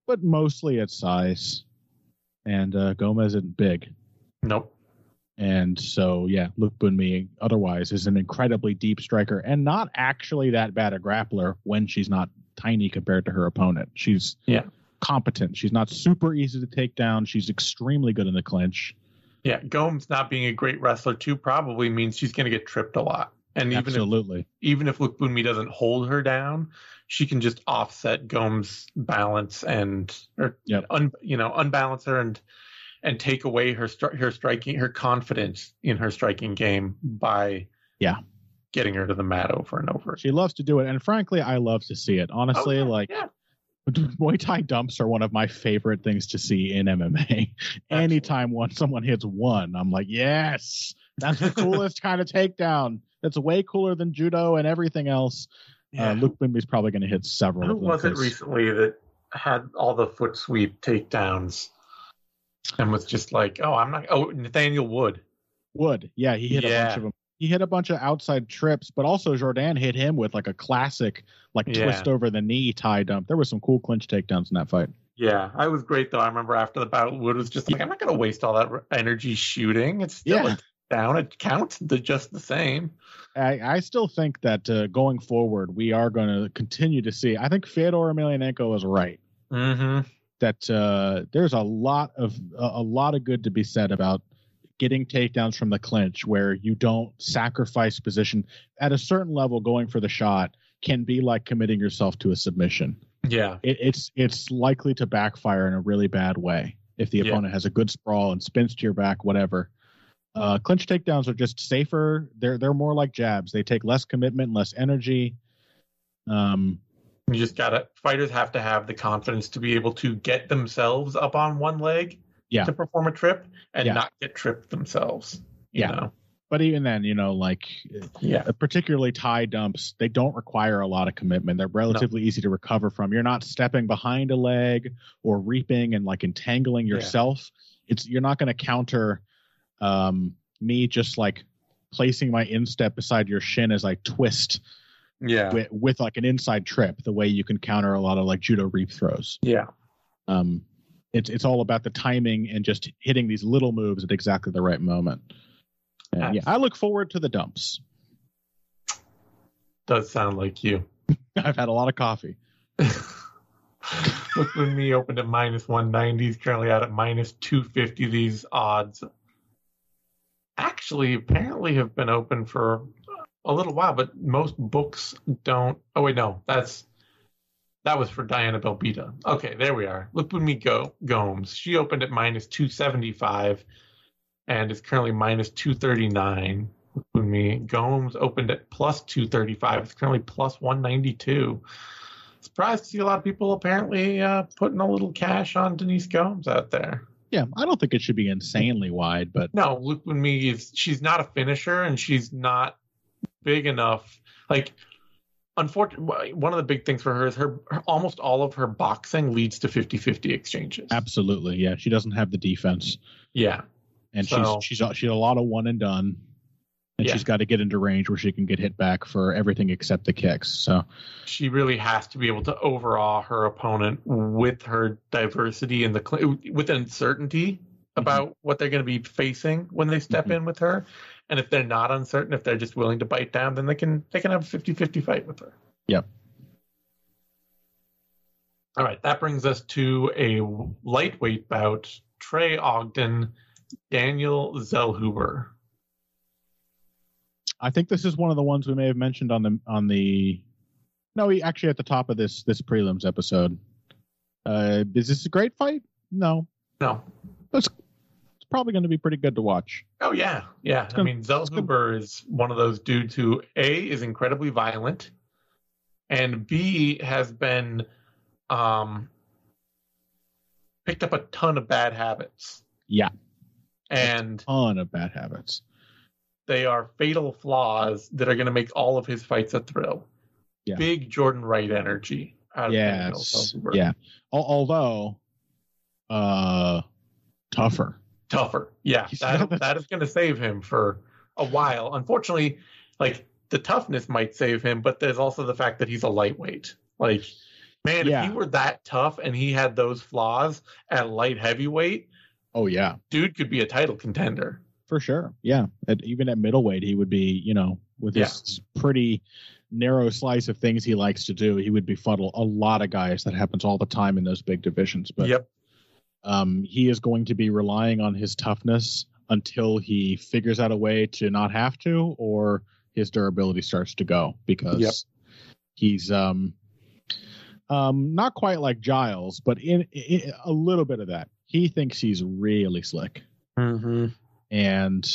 Speaker 3: But mostly it's size, and uh, Gomes isn't big.
Speaker 2: Nope.
Speaker 3: And so, yeah, Lookboonmee otherwise is an incredibly deep striker and not actually that bad a grappler when she's not tiny compared to her opponent. She's
Speaker 2: Yeah.
Speaker 3: competent. She's not super easy to take down. She's extremely good in the clinch.
Speaker 2: Yeah. Gomes not being a great wrestler too probably means she's going to get tripped a lot. And even if
Speaker 3: Absolutely.
Speaker 2: even if Lookboonmee doesn't hold her down, she can just offset Gomes' balance and or
Speaker 3: Yep.
Speaker 2: un, you know unbalance her and and take away her stri- her striking her confidence in her striking game by
Speaker 3: Yeah.
Speaker 2: getting her to the mat over and over.
Speaker 3: She loves to do it. And frankly, I love to see it. Honestly,
Speaker 2: Oh, yeah,
Speaker 3: like
Speaker 2: yeah.
Speaker 3: Muay Thai dumps are one of my favorite things to see in MMA. Anytime one someone hits one, I'm like, yes, that's the coolest kind of takedown. That's way cooler than judo and everything else.
Speaker 2: Yeah.
Speaker 3: Uh, Lookboonmee's probably going to hit several.
Speaker 2: Who was it recently that had all the foot sweep takedowns and was just like, oh, I'm not. Oh, Nathaniel Wood.
Speaker 3: Wood, yeah, he hit a bunch of them. He hit a bunch of outside trips, but also Jordan hit him with like a classic, like
Speaker 2: Yeah.
Speaker 3: twist over the knee tie dump. There was some cool clinch takedowns in that fight.
Speaker 2: Yeah, I was great though. I remember after the battle, Wood was just like, I'm not going to waste all that energy shooting. It's still
Speaker 3: Yeah.
Speaker 2: down. It counts the, just the same.
Speaker 3: I, I still think that uh, going forward, we are going to continue to see. I think Fyodor Emelianenko was right
Speaker 2: Mm-hmm.
Speaker 3: that uh, there's a lot of a, a lot of good to be said about getting takedowns from the clinch, where you don't sacrifice position at a certain level. Going for the shot can be like committing yourself to a submission.
Speaker 2: Yeah.
Speaker 3: It, it's it's likely to backfire in a really bad way if the
Speaker 2: Yeah.
Speaker 3: opponent has a good sprawl and spins to your back, whatever. Uh, clinch takedowns are just safer. They're they're more like jabs. They take less commitment, less energy. Um,
Speaker 2: You just gotta fighters have to have the confidence to be able to get themselves up on one leg
Speaker 3: Yeah.
Speaker 2: to perform a trip and
Speaker 3: Yeah.
Speaker 2: not get tripped themselves. You
Speaker 3: Yeah.
Speaker 2: know?
Speaker 3: but even then, you know, like
Speaker 2: Yeah.
Speaker 3: uh, particularly tie dumps, they don't require a lot of commitment. They're relatively easy to recover from. You're not stepping behind a leg or reaping and like entangling
Speaker 2: Yeah.
Speaker 3: yourself. It's you're not going to counter um, me just like placing my instep beside your shin as I twist
Speaker 2: Yeah.
Speaker 3: with, with like an inside trip, the way you can counter a lot of like judo reap throws.
Speaker 2: Yeah.
Speaker 3: Um, it's it's all about the timing and just hitting these little moves at exactly the right moment. And yeah, I look forward to the dumps.
Speaker 2: Does sound like you.
Speaker 3: I've had a lot of coffee.
Speaker 2: When me opened at minus 190. He's currently out at minus 250. These odds actually apparently have been open for a little while, but most books don't. Oh, wait, no. That's. That was for Diana Belbita. Okay, there we are. Lookboonmee go Gomes. She opened at minus 275 and is currently minus 239. Lookboonmee Gomes opened at plus 235. It's currently plus 192 surprised to see a lot of people apparently uh, putting a little cash on Denise Gomes out there.
Speaker 3: Yeah, I don't think it should be insanely wide, but
Speaker 2: No, me is she's not a finisher and she's not big enough. Like, unfortunately, one of the big things for her is her, her almost all of her boxing leads to 50-50 exchanges.
Speaker 3: absolutely, yeah, she doesn't have the defense,
Speaker 2: Yeah,
Speaker 3: and
Speaker 2: So-
Speaker 3: she's she's she's a lot of one and done, and
Speaker 2: Yeah.
Speaker 3: she's got to get into range where she can get hit back for everything except the kicks. So
Speaker 2: she really has to be able to overawe her opponent with her diversity and the with uncertainty about what they're going to be facing when they step
Speaker 3: Mhm.
Speaker 2: in with her and if they're not uncertain if they're just willing to bite down then they can they can have a 50-50 fight with her
Speaker 3: Yep.
Speaker 2: all right that brings us to a lightweight bout trey ogden daniel zellhuber
Speaker 3: I think this is one of the ones we may have mentioned on the on the no, we actually at the top of this this prelims episode. Uh, is this a great fight? No,
Speaker 2: no
Speaker 3: it's probably going to be pretty good to watch.
Speaker 2: Oh yeah, yeah. I
Speaker 3: gonna-
Speaker 2: mean, Zellhuber is one of those dudes who a is incredibly violent, and b has been um picked up a ton of bad habits,
Speaker 3: Yeah,
Speaker 2: and
Speaker 3: ton of bad habits.
Speaker 2: they are fatal flaws that are going to make all of his fights a thrill.
Speaker 3: Yeah.
Speaker 2: Big Jordan Wright energy. Out
Speaker 3: Yes, yeah. Although, uh, tougher.
Speaker 2: Tougher. Yeah, that that is going to save him for a while. Unfortunately, like the toughness might save him, but there's also the fact that he's a lightweight. Like, man,
Speaker 3: Yeah.
Speaker 2: if he were that tough and he had those flaws at light heavyweight,
Speaker 3: Oh yeah,
Speaker 2: dude could be a title contender.
Speaker 3: for sure. Yeah, at, even at middleweight, he would be. You know, with his pretty narrow slice of things he likes to do, he would befuddle a lot of guys. That happens all the time in those big divisions. But
Speaker 2: yep.
Speaker 3: Um, he is going to be relying on his toughness until he figures out a way to not have to, or his durability starts to go because
Speaker 2: Yep.
Speaker 3: he's um, um, not quite like Giles, but in, in a little bit of that. He thinks he's really slick,
Speaker 2: Mm-hmm.
Speaker 3: and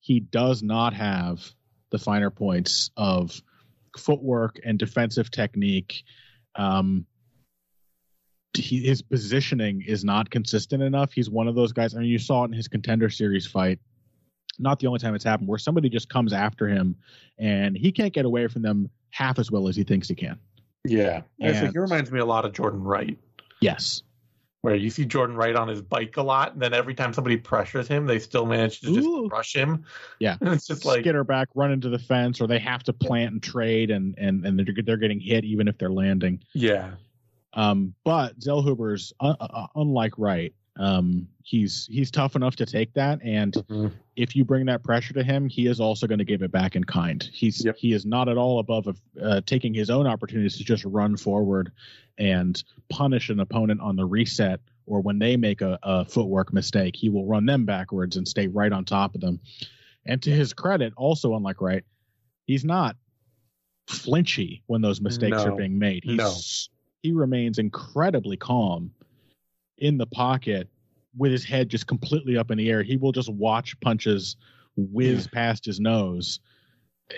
Speaker 3: he does not have the finer points of footwork and defensive technique. Um, he, his positioning is not consistent enough. He's one of those guys. I mean, you saw it in his contender series fight. Not the only time it's happened where somebody just comes after him and he can't get away from them half as well as he thinks he can.
Speaker 2: Yeah. And,
Speaker 3: And-
Speaker 2: he reminds me a lot of Jordan Wright,
Speaker 3: Yes.
Speaker 2: where you see Jordan Wright on his bike a lot, and then every time somebody pressures him, they still manage to just
Speaker 3: Ooh.
Speaker 2: crush him.
Speaker 3: Yeah.
Speaker 2: And it's just like,
Speaker 3: skitter back, run into the fence, or they have to plant and trade, and and and they're they're getting hit even if they're landing.
Speaker 2: yeah.
Speaker 3: Um, but Zellhuber's uh, uh, unlike Wright. Um, he's he's tough enough to take that, and
Speaker 2: Mhm.
Speaker 3: if you bring that pressure to him, he is also going to give it back in kind. He's
Speaker 2: Yep.
Speaker 3: he is not at all above of uh, taking his own opportunities to just run forward and punish an opponent on the reset or when they make a, a footwork mistake, he will run them backwards and stay right on top of them. And to his credit, also unlike Wright, he's not flinchy when those mistakes
Speaker 2: No.
Speaker 3: are being made. He's,
Speaker 2: No.
Speaker 3: He remains incredibly calm in the pocket with his head just completely up in the air. He will just watch punches whiz past his nose.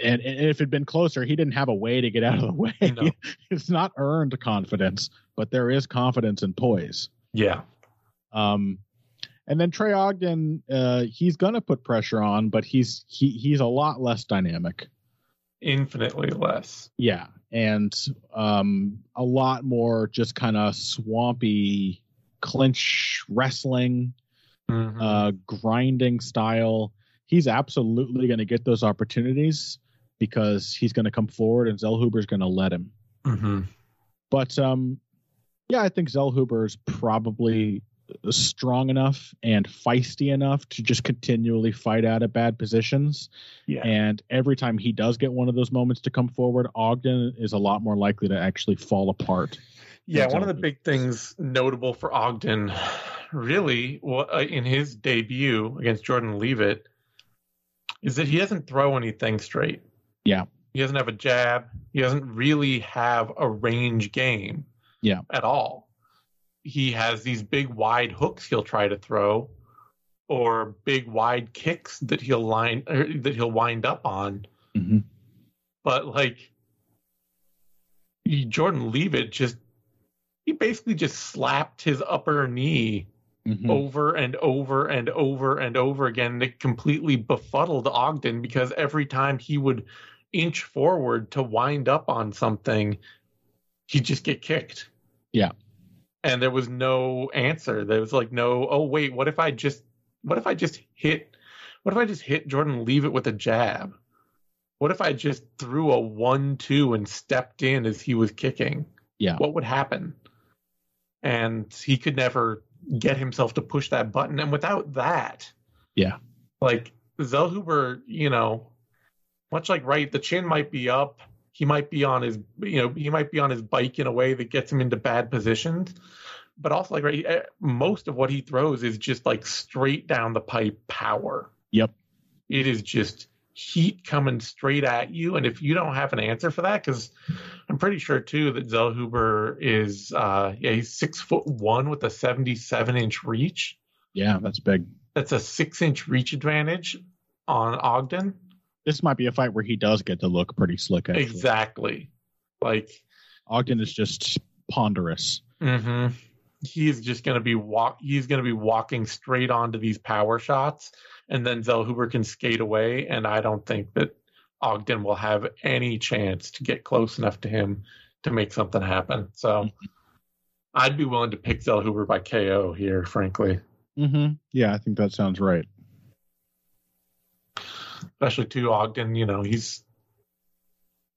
Speaker 3: And, and if it had been closer, he didn't have a way to get out of the way.
Speaker 2: No.
Speaker 3: it's not earned confidence, but there is confidence and poise.
Speaker 2: Yeah.
Speaker 3: Um, and then Trey Ogden, uh, he's gonna put pressure on, but he's he he's a lot less dynamic.
Speaker 2: Infinitely less.
Speaker 3: Yeah, and um, a lot more just kind of swampy clinch wrestling,
Speaker 2: Mhm.
Speaker 3: uh, grinding style. He's absolutely going to get those opportunities because he's going to come forward and Zellhuber's going to let him.
Speaker 2: Mhm.
Speaker 3: But um, yeah, I think Zellhuber is probably strong enough and feisty enough to just continually fight out of bad positions.
Speaker 2: Yeah.
Speaker 3: And every time he does get one of those moments to come forward, Ogden is a lot more likely to actually fall apart.
Speaker 2: Yeah, one of the big things notable for Ogden, really, uh, in his debut against Jordan Leavitt, is that he doesn't throw anything straight.
Speaker 3: Yeah.
Speaker 2: He doesn't have a jab. He doesn't really have a range game.
Speaker 3: Yeah.
Speaker 2: At all. He has these big wide hooks he'll try to throw, or big wide kicks that he'll line or that he'll wind up on.
Speaker 3: Mhm.
Speaker 2: But like he- Jordan Leavitt just he basically just slapped his upper knee
Speaker 3: Mhm.
Speaker 2: over and over and over and over again. And it completely befuddled Ogden because every time he would inch forward to wind up on something, he'd just get kicked.
Speaker 3: Yeah.
Speaker 2: And there was no answer. There was like no, oh wait, what if I just what if I just hit what if I just hit Jordan Leavitt with a jab? What if I just threw a one two and stepped in as he was kicking?
Speaker 3: Yeah.
Speaker 2: What would happen? And he could never get himself to push that button. And without that,
Speaker 3: Yeah.
Speaker 2: like Zellhuber, you know, much like Wright, the chin might be up. He might be on his, you know, he might be on his bike in a way that gets him into bad positions. But also, like, Wright, eh, most of what he throws is just like straight down the pipe power.
Speaker 3: Yep.
Speaker 2: It is just heat coming straight at you. And if you don't have an answer for that, because I'm pretty sure too that Zellhuber is, uh, yeah, he's six foot one with a 77 inch reach.
Speaker 3: Yeah, that's big.
Speaker 2: That's a six inch reach advantage on Ogden.
Speaker 3: This might be a fight where he does get to look pretty slick. Actually.
Speaker 2: Exactly. Like,
Speaker 3: Ogden is just ponderous.
Speaker 2: mhm. he's just going to be walk. He's going to be walking straight onto these power shots, and then Zell Zellhuber can skate away. And I don't think that Ogden will have any chance to get close enough to him to make something happen. So, I'd be willing to pick Zell Zellhuber by KO here, frankly.
Speaker 3: Mm-hmm. Yeah, I think that sounds right.
Speaker 2: Especially to Ogden. You know, he's.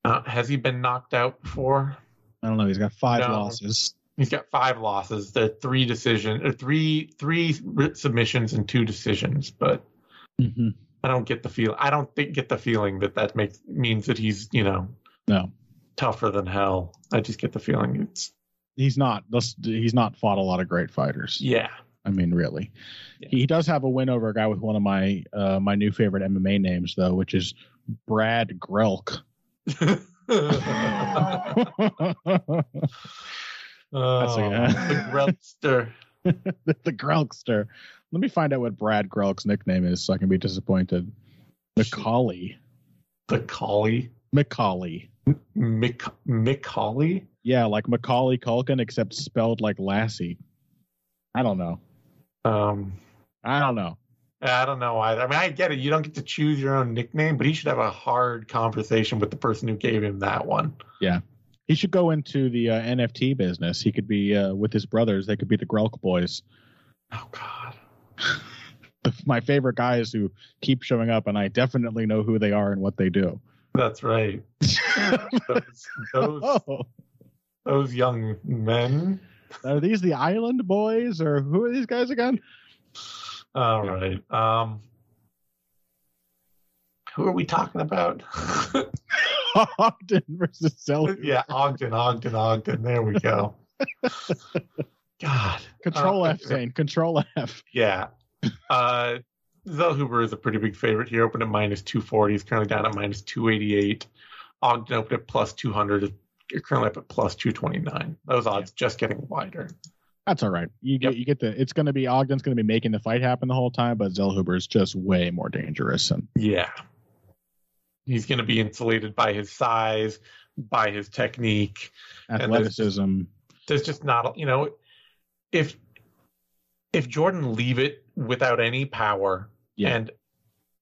Speaker 2: Uh, has he been knocked out before?
Speaker 3: I don't know. He's got five
Speaker 2: No.
Speaker 3: losses.
Speaker 2: He's got five losses. The three decision, or three three submissions and two decisions. But
Speaker 3: Mm-hmm.
Speaker 2: I don't get the feel. I don't think, get the feeling that that makes means that he's you know
Speaker 3: No,
Speaker 2: tougher than hell. I just get the feeling it's
Speaker 3: he's not. He's not fought a lot of great fighters.
Speaker 2: yeah.
Speaker 3: I mean, really.
Speaker 2: Yeah.
Speaker 3: He does have a win over a guy with one of my uh, my new favorite MMA names, though, which is Brad Grelk.
Speaker 2: oh, the Grelster.
Speaker 3: the Grelkster. Let me find out what Brad Grelk's nickname is, so I can be disappointed. Macaulay.
Speaker 2: the.
Speaker 3: Macaulay.
Speaker 2: Mick Mick Hawley.
Speaker 3: Yeah, like Macaulay Culkin, except spelled like Lassie. I don't know.
Speaker 2: Um,
Speaker 3: I don't know.
Speaker 2: I don't know either. I mean, I get it. You don't get to choose your own nickname, but he should have a hard conversation with the person who gave him that one. Yeah.
Speaker 3: He should go into the uh, NFT business. He could be uh, with his brothers. They could be the Grelk boys.
Speaker 2: Oh God.
Speaker 3: My favorite guys who keep showing up, and I definitely know who they are and what they do.
Speaker 2: That's right. those, those,
Speaker 3: oh,
Speaker 2: those young men.
Speaker 3: Are these the Island boys, or who are these guys again?
Speaker 2: All right. Um, who are we talking about?
Speaker 3: Ogden versus Zelda.
Speaker 2: yeah, Ogden, Ogden, Ogden. There we go. God.
Speaker 3: Control
Speaker 2: Uh,
Speaker 3: F, Zane. Control F.
Speaker 2: Yeah. Uh, Zellhuber is a pretty big favorite. He opened at minus 240. He's currently down at minus 288. Ogden opened at plus 200. You're currently up at plus 229. Those odds just getting wider.
Speaker 3: That's all right. You get
Speaker 2: Yep.
Speaker 3: you get the. It's going to be Ogden's going to be making the fight happen the whole time, but Zellhuber is just way more dangerous. And
Speaker 2: Yeah. He's going to be insulated by his size, by his technique. there's-
Speaker 3: athleticism.
Speaker 2: There's just not, you know, if if Jordan Leavitt without any power
Speaker 3: Yeah.
Speaker 2: and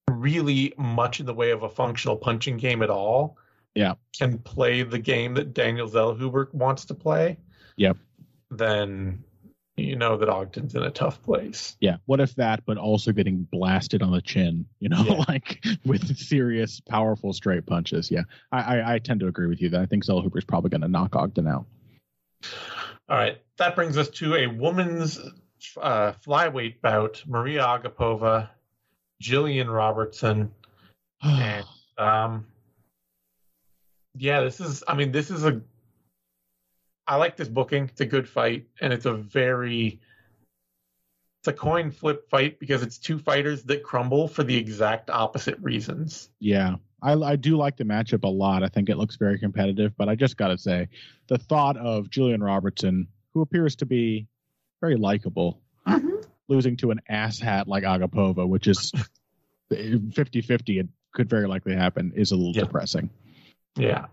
Speaker 2: really much in the way of a functional punching game at all,
Speaker 3: Yeah.
Speaker 2: can play the game that Daniel Zellhuber wants to play,
Speaker 3: Yep.
Speaker 2: then you know that Ogden's in a tough place.
Speaker 3: Yeah. What if that, but also getting blasted on the chin? You know,
Speaker 2: Yeah.
Speaker 3: like with serious, powerful straight punches. Yeah, I I, I tend to agree with you. That I think Zellhuber's probably going to knock Ogden out.
Speaker 2: All right, that brings us to a woman's uh, flyweight bout: Maria Agapova, Gillian Robertson. And, um, yeah, this is. I mean, this is a. I like this booking. It's a good fight, and it's a very. It's a coin flip fight because it's two fighters that crumble for the exact opposite reasons.
Speaker 3: Yeah, I, I do like the matchup a lot. I think it looks very competitive, but I just got to say, the thought of Gillian Robertson, who appears to be very likable, mm-hmm. losing to an asshat like Agapova, which is 50 50, it could very likely happen, is a little
Speaker 2: Yeah.
Speaker 3: depressing.
Speaker 2: Yeah,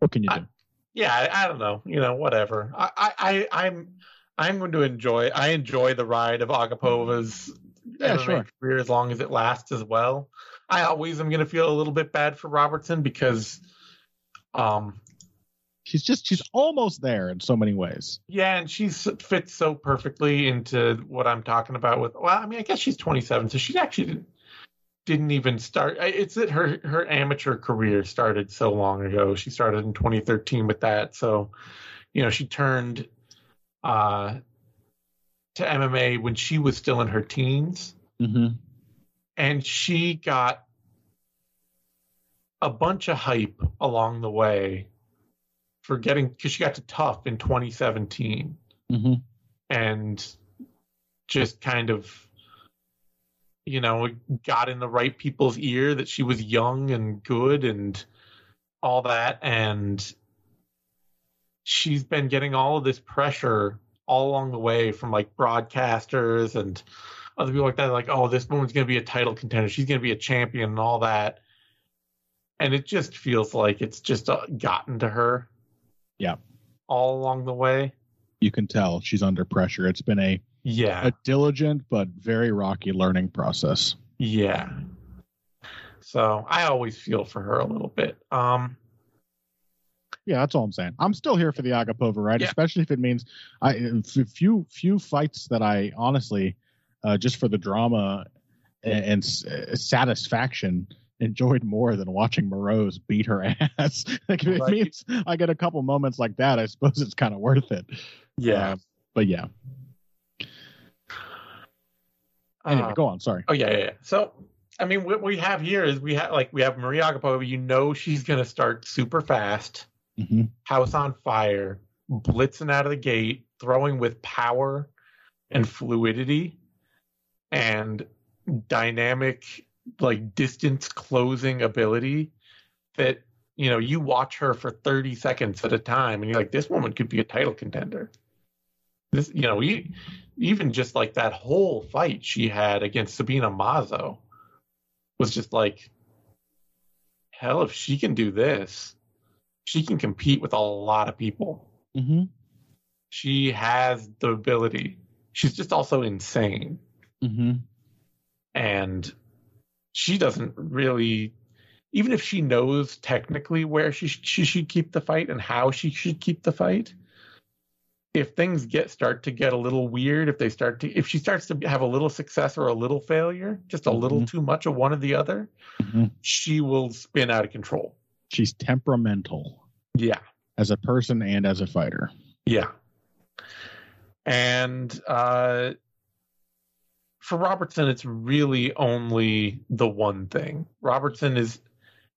Speaker 3: What can you do?
Speaker 2: yeah. I, I don't know. You know, whatever. I, I, I I'm, I'm going to enjoy. I enjoy the ride of Agapova's
Speaker 3: Yeah, sure.
Speaker 2: career as long as it lasts as well. I always am going to feel a little bit bad for Robertson because, um,
Speaker 3: She's just, she's almost there in so many ways.
Speaker 2: yeah, and she's fits so perfectly into what I'm talking about. With well, I mean, I guess she's 27, so she actually didn't, even start. It's that her her amateur career started so long ago. She started in 2013 with that, so you know she turned uh, to MMA when she was still in her teens.
Speaker 3: Mm-hmm.
Speaker 2: and she got a bunch of hype along the way for getting because she got to TUF in 2017
Speaker 3: Mm-hmm.
Speaker 2: and just kind of you know got in the right people's ear that she was young and good and all that. And she's been getting all of this pressure all along the way from like broadcasters and other people like that like oh this woman's going to be a title contender. She's going to be a champion and all that. And it just feels like it's just uh, gotten to her.
Speaker 3: Yeah.
Speaker 2: all along the way.
Speaker 3: You can tell she's under pressure. It's been a,
Speaker 2: yeah
Speaker 3: a diligent but very rocky learning process.
Speaker 2: Yeah. So I always feel for her a little bit. Um
Speaker 3: Yeah, that's all I'm saying. I'm still here for the Agapova right?
Speaker 2: Yeah.
Speaker 3: especially if it means I few few fights that I honestly, uh, just for the drama and, and uh, satisfaction, enjoyed more than watching Moroz beat her ass. like if it means I get a couple moments like that, I suppose it's kind of worth it.
Speaker 2: yeah.
Speaker 3: Uh, but yeah. Anyway,
Speaker 2: Uh,
Speaker 3: go on. Sorry.
Speaker 2: oh yeah, yeah, yeah. So I mean what we have here is we have like we have Maria Agapova, you know she's gonna start super fast,
Speaker 3: hmm
Speaker 2: house on fire, blitzing out of the gate, throwing with power and fluidity and dynamic like distance closing ability that you know you watch her for 30 seconds at a time and you're like this woman could be a title contender this you know even just like that whole fight she had against Sabina Mazo was just like hell, if she can do this, she can compete with a lot of people.
Speaker 3: Mm-hmm.
Speaker 2: She has the ability. She's just also insane.
Speaker 3: Mm-hmm.
Speaker 2: And she doesn't really even if she knows technically where she she should keep the fight and how she should keep the fight, if things get start to get a little weird, if they start to if she starts to have a little success or a little failure, just a little
Speaker 3: Mhm.
Speaker 2: too much of one or the other,
Speaker 3: Mhm.
Speaker 2: she will spin out of control.
Speaker 3: She's temperamental
Speaker 2: Yeah.
Speaker 3: as a person and as a fighter.
Speaker 2: Yeah. And uh, for Robertson, it's really only the one thing. Robertson is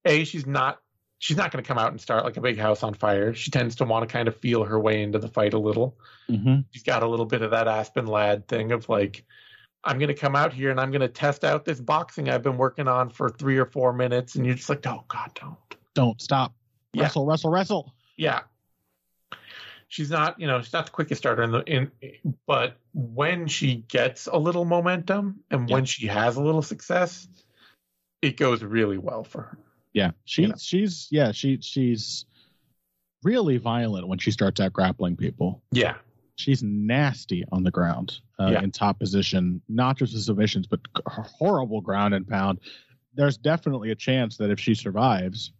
Speaker 2: a she's not she's not going to come out and start like a big house on fire. She tends to want to kind of feel her way into the fight a little.
Speaker 3: Mm-hmm.
Speaker 2: She's got a little bit of that Aspen Ladd thing of like, I'm going to come out here and I'm going to test out this boxing I've been working on for three or four minutes, and you're just like, oh God, don't.
Speaker 3: Don't stop.
Speaker 2: Yeah.
Speaker 3: Wrestle, wrestle, wrestle.
Speaker 2: yeah she's not you know she's not the quickest starter in the in but when she gets a little momentum and when she has a little success it goes really well for her
Speaker 3: Yeah. She's
Speaker 2: You know.
Speaker 3: she's yeah, she she's really violent when she starts out grappling people.
Speaker 2: yeah
Speaker 3: She's nasty on the ground uh,
Speaker 2: Yeah.
Speaker 3: in top position, not just the submissions, but horrible ground and pound. There's definitely a chance that if she survives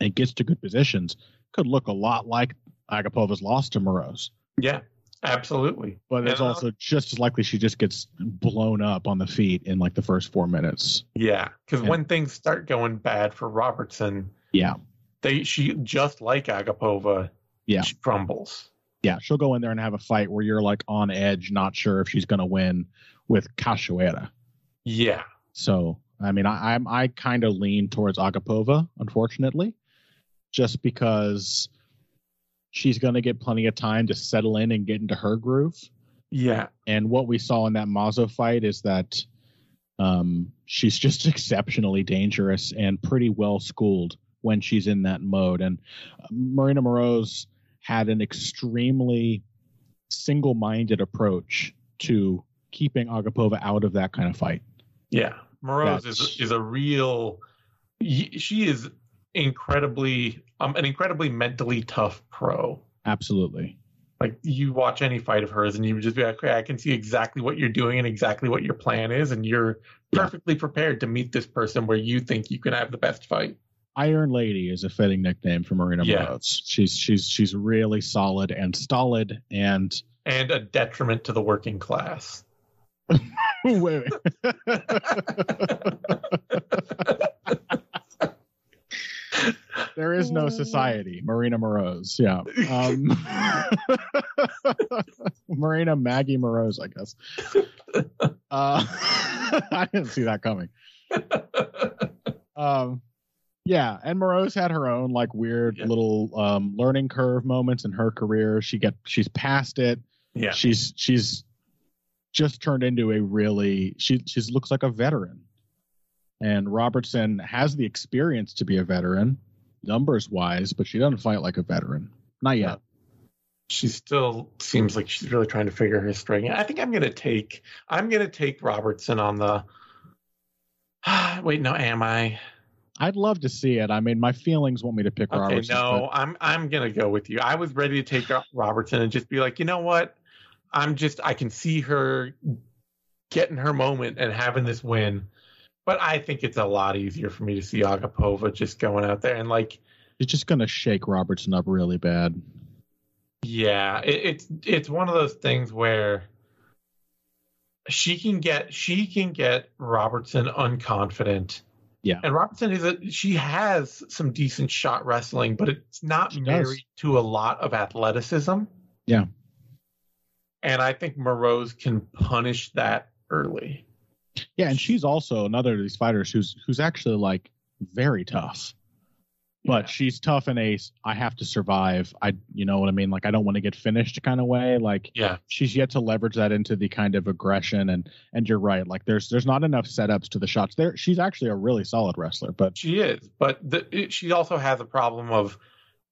Speaker 3: and gets to good positions, could look a lot like Agapova's loss to Moroz.
Speaker 2: yeah absolutely
Speaker 3: But it's
Speaker 2: uh,
Speaker 3: also just as likely she just gets blown up on the feet in like the first four minutes.
Speaker 2: yeah because
Speaker 3: Yeah.
Speaker 2: when things start going bad for robertson
Speaker 3: Yeah.
Speaker 2: they she just like agapova
Speaker 3: Yeah.
Speaker 2: she crumbles
Speaker 3: Yeah. She'll go in there and have a fight where you're like on edge, not sure if she's going to win with Cachoeira.
Speaker 2: yeah
Speaker 3: So, I mean, I, I'm I kind of lean towards Agapova, unfortunately, just because she's going to get plenty of time to settle in and get into her groove.
Speaker 2: yeah
Speaker 3: And what we saw in that Mazo fight is that um, she's just exceptionally dangerous and pretty well schooled when she's in that mode. And uh, Marina Moroz had an extremely single minded approach to keeping Agapova out of that kind of fight.
Speaker 2: Yeah, Moroz
Speaker 3: That's-
Speaker 2: is is a real. She is incredibly um an incredibly mentally tough pro.
Speaker 3: Absolutely.
Speaker 2: Like you watch any fight of hers, and you would just be like, okay, I can see exactly what you're doing and exactly what your plan is, and you're
Speaker 3: Yeah.
Speaker 2: perfectly prepared to meet this person where you think you can have the best fight.
Speaker 3: Iron Lady is a fitting nickname for Marina
Speaker 2: Yeah.
Speaker 3: Moroz. She's she's she's really solid and stolid and
Speaker 2: And a detriment to the working class.
Speaker 3: wait, wait. there is no society. Marina Moroz. Yeah. Um, Marina Maggie Moroz, I guess. Uh, I didn't see that coming. Um, yeah, and Moroz had her own like weird
Speaker 2: Yeah.
Speaker 3: little um, learning curve moments in her career. She get she's past it.
Speaker 2: yeah,
Speaker 3: She's she's just turned into a really she she looks like a veteran. And Robertson has the experience to be a veteran, numbers wise, but she doesn't fight like a veteran. Not yet.
Speaker 2: she still seems like she's really trying to figure her string. I think I'm gonna take I'm gonna take Robertson on the. Wait, no, am I?
Speaker 3: I'd love to see it. I mean, my feelings want me to pick
Speaker 2: Okay,
Speaker 3: Robertson.
Speaker 2: no, I'm I'm gonna go with you. I was ready to take Robertson and just be like, you know what? I'm just I can see her getting her moment and having this win, but I think it's a lot easier for me to see Agapova just going out there and like,
Speaker 3: It's just gonna shake Robertson up really bad.
Speaker 2: yeah, it, it's it's one of those things where she can get she can get Robertson unconfident.
Speaker 3: Yeah.
Speaker 2: And Robertson is a she has some decent shot wrestling, but it's not
Speaker 3: She does.
Speaker 2: married to a lot of athleticism.
Speaker 3: Yeah.
Speaker 2: And I think Moroz can punish that early.
Speaker 3: Yeah, and she's also another of these fighters who's who's actually like very tough. But
Speaker 2: Yeah.
Speaker 3: she's tough in a I have to survive. I you know what I mean? Like I don't want to get finished kind of way. Like
Speaker 2: Yeah.
Speaker 3: she's yet to leverage that into the kind of aggression and and you're right. Like there's there's not enough setups to the shots. There she's actually a really solid wrestler, but
Speaker 2: She is, but the, it, she also has a problem of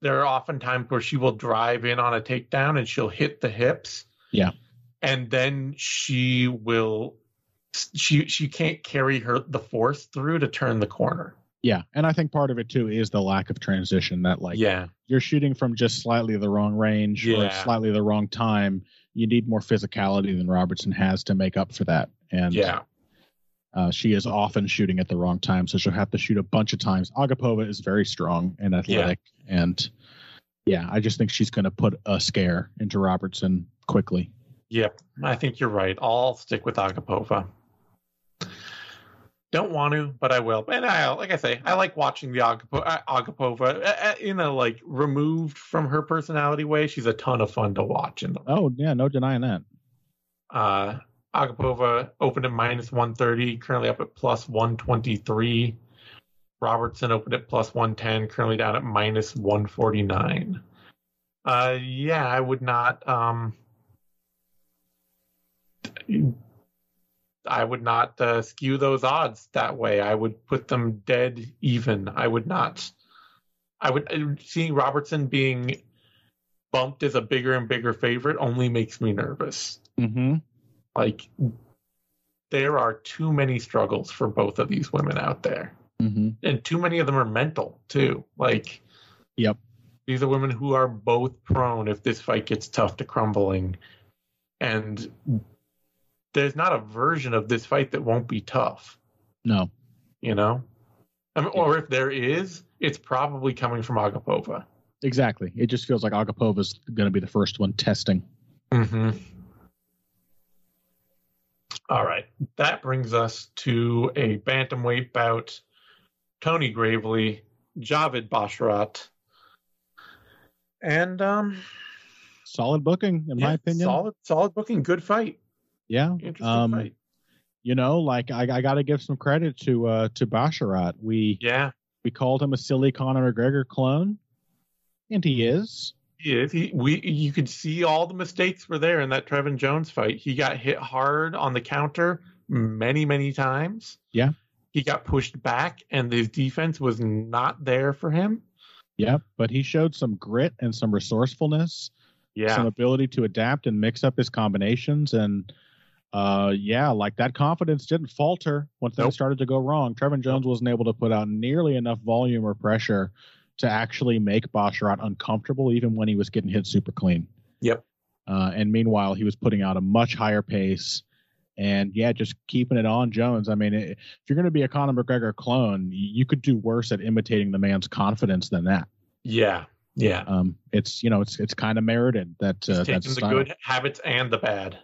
Speaker 2: there are often times where she will drive in on a takedown and she'll hit the hips.
Speaker 3: Yeah.
Speaker 2: And then she will she she can't carry her the force through to turn the corner.
Speaker 3: Yeah, and I think part of it too is the lack of transition. That like
Speaker 2: yeah,
Speaker 3: you're shooting from just slightly the wrong range or slightly the wrong time. You need more physicality than Robertson has to make up for that. And
Speaker 2: yeah,
Speaker 3: uh, she is often shooting at the wrong time, so she'll have to shoot a bunch of times. Agapova is very strong and athletic, and yeah, I just think she's going to put a scare into Robertson quickly.
Speaker 2: Yep, I think you're right. I'll stick with Agapova. Don't want to, but I will. And I, like I say, I like watching the uh, Agapova uh, in a like removed from her personality way. She's a ton of fun to watch. In the
Speaker 3: Oh yeah, no denying that.
Speaker 2: uh, Agapova opened at minus 130, currently up at plus 123. Robertson opened at plus 110, currently down at minus 149. Uh, yeah, I would not. Um, I would not uh, skew those odds that way. I would put them dead even. I would not. I would uh, seeing Robertson being bumped as a bigger and bigger favorite only makes me nervous.
Speaker 3: Mm-hmm.
Speaker 2: Like there are too many struggles for both of these women out there.
Speaker 3: Mm-hmm.
Speaker 2: And too many of them are mental too. Like
Speaker 3: Yep.
Speaker 2: these are women who are both prone if this fight gets tough to crumbling. And there's not a version of this fight that won't be tough,
Speaker 3: No.
Speaker 2: you know? I mean, or if there is, it's probably coming from Agapova.
Speaker 3: Exactly. It just feels like Agapova's going to be the first one testing.
Speaker 2: Mm-hmm. All right. That brings us to a bantamweight bout. Tony Gravely, Javid Basharat. And um
Speaker 3: Solid booking, in my opinion.
Speaker 2: Solid solid booking, good fight.
Speaker 3: Yeah.
Speaker 2: Interesting
Speaker 3: Um,
Speaker 2: fight.
Speaker 3: you know, like I, I got to give some credit to uh to Basharat. We
Speaker 2: Yeah,
Speaker 3: we called him a silly Conor McGregor clone, and he is.
Speaker 2: he is. He we you could see all the mistakes were there in that Trevin Jones fight. He got hit hard on the counter many, many times.
Speaker 3: Yeah.
Speaker 2: He got pushed back and his defense was not there for him.
Speaker 3: Yeah, But he showed some grit and some resourcefulness,
Speaker 2: Yeah.
Speaker 3: some ability to adapt and mix up his combinations, and uh, yeah, like that confidence didn't falter when things
Speaker 2: Nope.
Speaker 3: started to go wrong. Trevin Jones wasn't able to put out nearly enough volume or pressure to actually make Basharat uncomfortable, even when he was getting hit super clean.
Speaker 2: Yep.
Speaker 3: Uh, and meanwhile, he was putting out a much higher pace. And yeah, just keeping it on Jones. I mean, if you're going to be a Conor McGregor clone, you could do worse at imitating the man's confidence than that.
Speaker 2: Yeah. Yeah.
Speaker 3: Um, it's you know, it's it's kind of merited that uh,
Speaker 2: taking the good habits and the bad.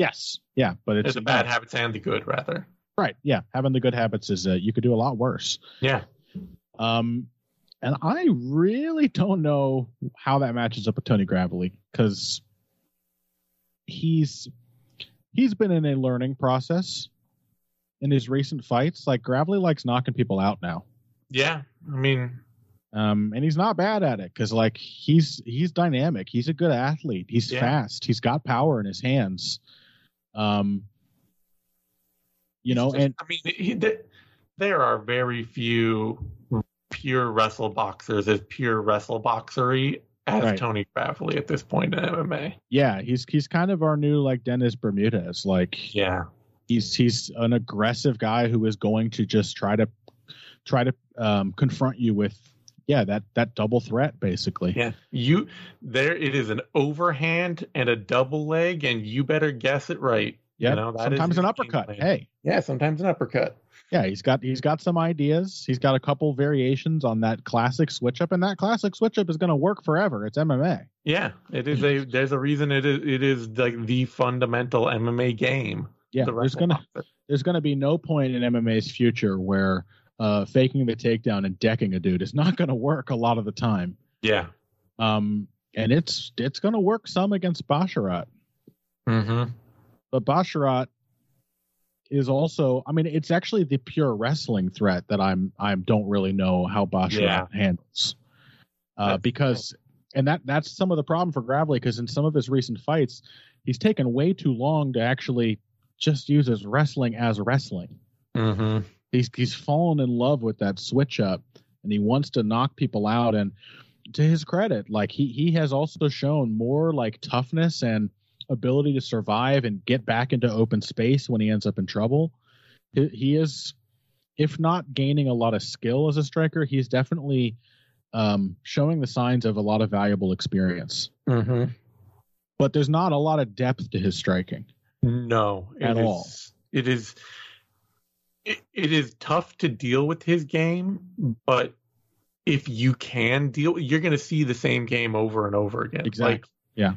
Speaker 3: Yes, yeah, but it's
Speaker 2: It's the bad habits and the good, rather.
Speaker 3: right. Yeah, having the good habits is uh, you could do a lot worse.
Speaker 2: Yeah.
Speaker 3: Um, and I really don't know how that matches up with Tony Gravely because he's he's been in a learning process in his recent fights. Like Gravely likes knocking people out now.
Speaker 2: Yeah. I mean,
Speaker 3: Um, and he's not bad at it because like he's he's dynamic. He's a good athlete. He's
Speaker 2: Yeah.
Speaker 3: fast. He's got power in his hands. Um, you know,
Speaker 2: just-
Speaker 3: and
Speaker 2: I mean, he, th- there are very few pure wrestle boxers as pure wrestle boxery as
Speaker 3: Right.
Speaker 2: Tony Gravely at this point in MMA.
Speaker 3: yeah, he's he's kind of our new like Dennis Bermudez. Like
Speaker 2: Yeah.
Speaker 3: he's he's an aggressive guy who is going to just try to try to um, confront you with yeah that that double threat basically.
Speaker 2: Yeah. You there it is an overhand and a double leg, and you better guess it right.
Speaker 3: Yeah,
Speaker 2: You know,
Speaker 3: sometimes an uppercut. Hey,
Speaker 2: Yeah, sometimes an uppercut.
Speaker 3: yeah, he's got he's got some ideas. He's got a couple variations on that classic switch up, and that classic switch up is going to work forever. It's MMA.
Speaker 2: Yeah, it is a. There's a reason it is. It is like the fundamental MMA game.
Speaker 3: Yeah,
Speaker 2: the
Speaker 3: there's gonna
Speaker 2: boxer.
Speaker 3: there's gonna be no point in MMA's future where uh, faking the takedown and decking a dude is not going to work a lot of the time.
Speaker 2: Yeah.
Speaker 3: Um, and it's it's going to work some against Basharat.
Speaker 2: Mm-hmm.
Speaker 3: but Basharat is also I mean it's actually the pure wrestling threat that I'm I don't really know how Basharat
Speaker 2: Yeah.
Speaker 3: handles. Uh, because and that that's some of the problem for Gravely because in some of his recent fights he's taken way too long to actually just use his wrestling as wrestling.
Speaker 2: Mm-hmm.
Speaker 3: He's he's fallen in love with that switch up and he wants to knock people out and to his credit like he he has also shown more like toughness and ability to survive and get back into open space when he ends up in trouble he, he is if not gaining a lot of skill as a striker, he's definitely um, showing the signs of a lot of valuable experience.
Speaker 2: Mm-hmm.
Speaker 3: But there's not a lot of depth to his striking.
Speaker 2: No, it
Speaker 3: At
Speaker 2: is-
Speaker 3: all.
Speaker 2: It is. It, it is tough to deal with his game, but if you can deal, you're going to see the same game over and over again.
Speaker 3: Exactly.
Speaker 2: Like,
Speaker 3: Yeah.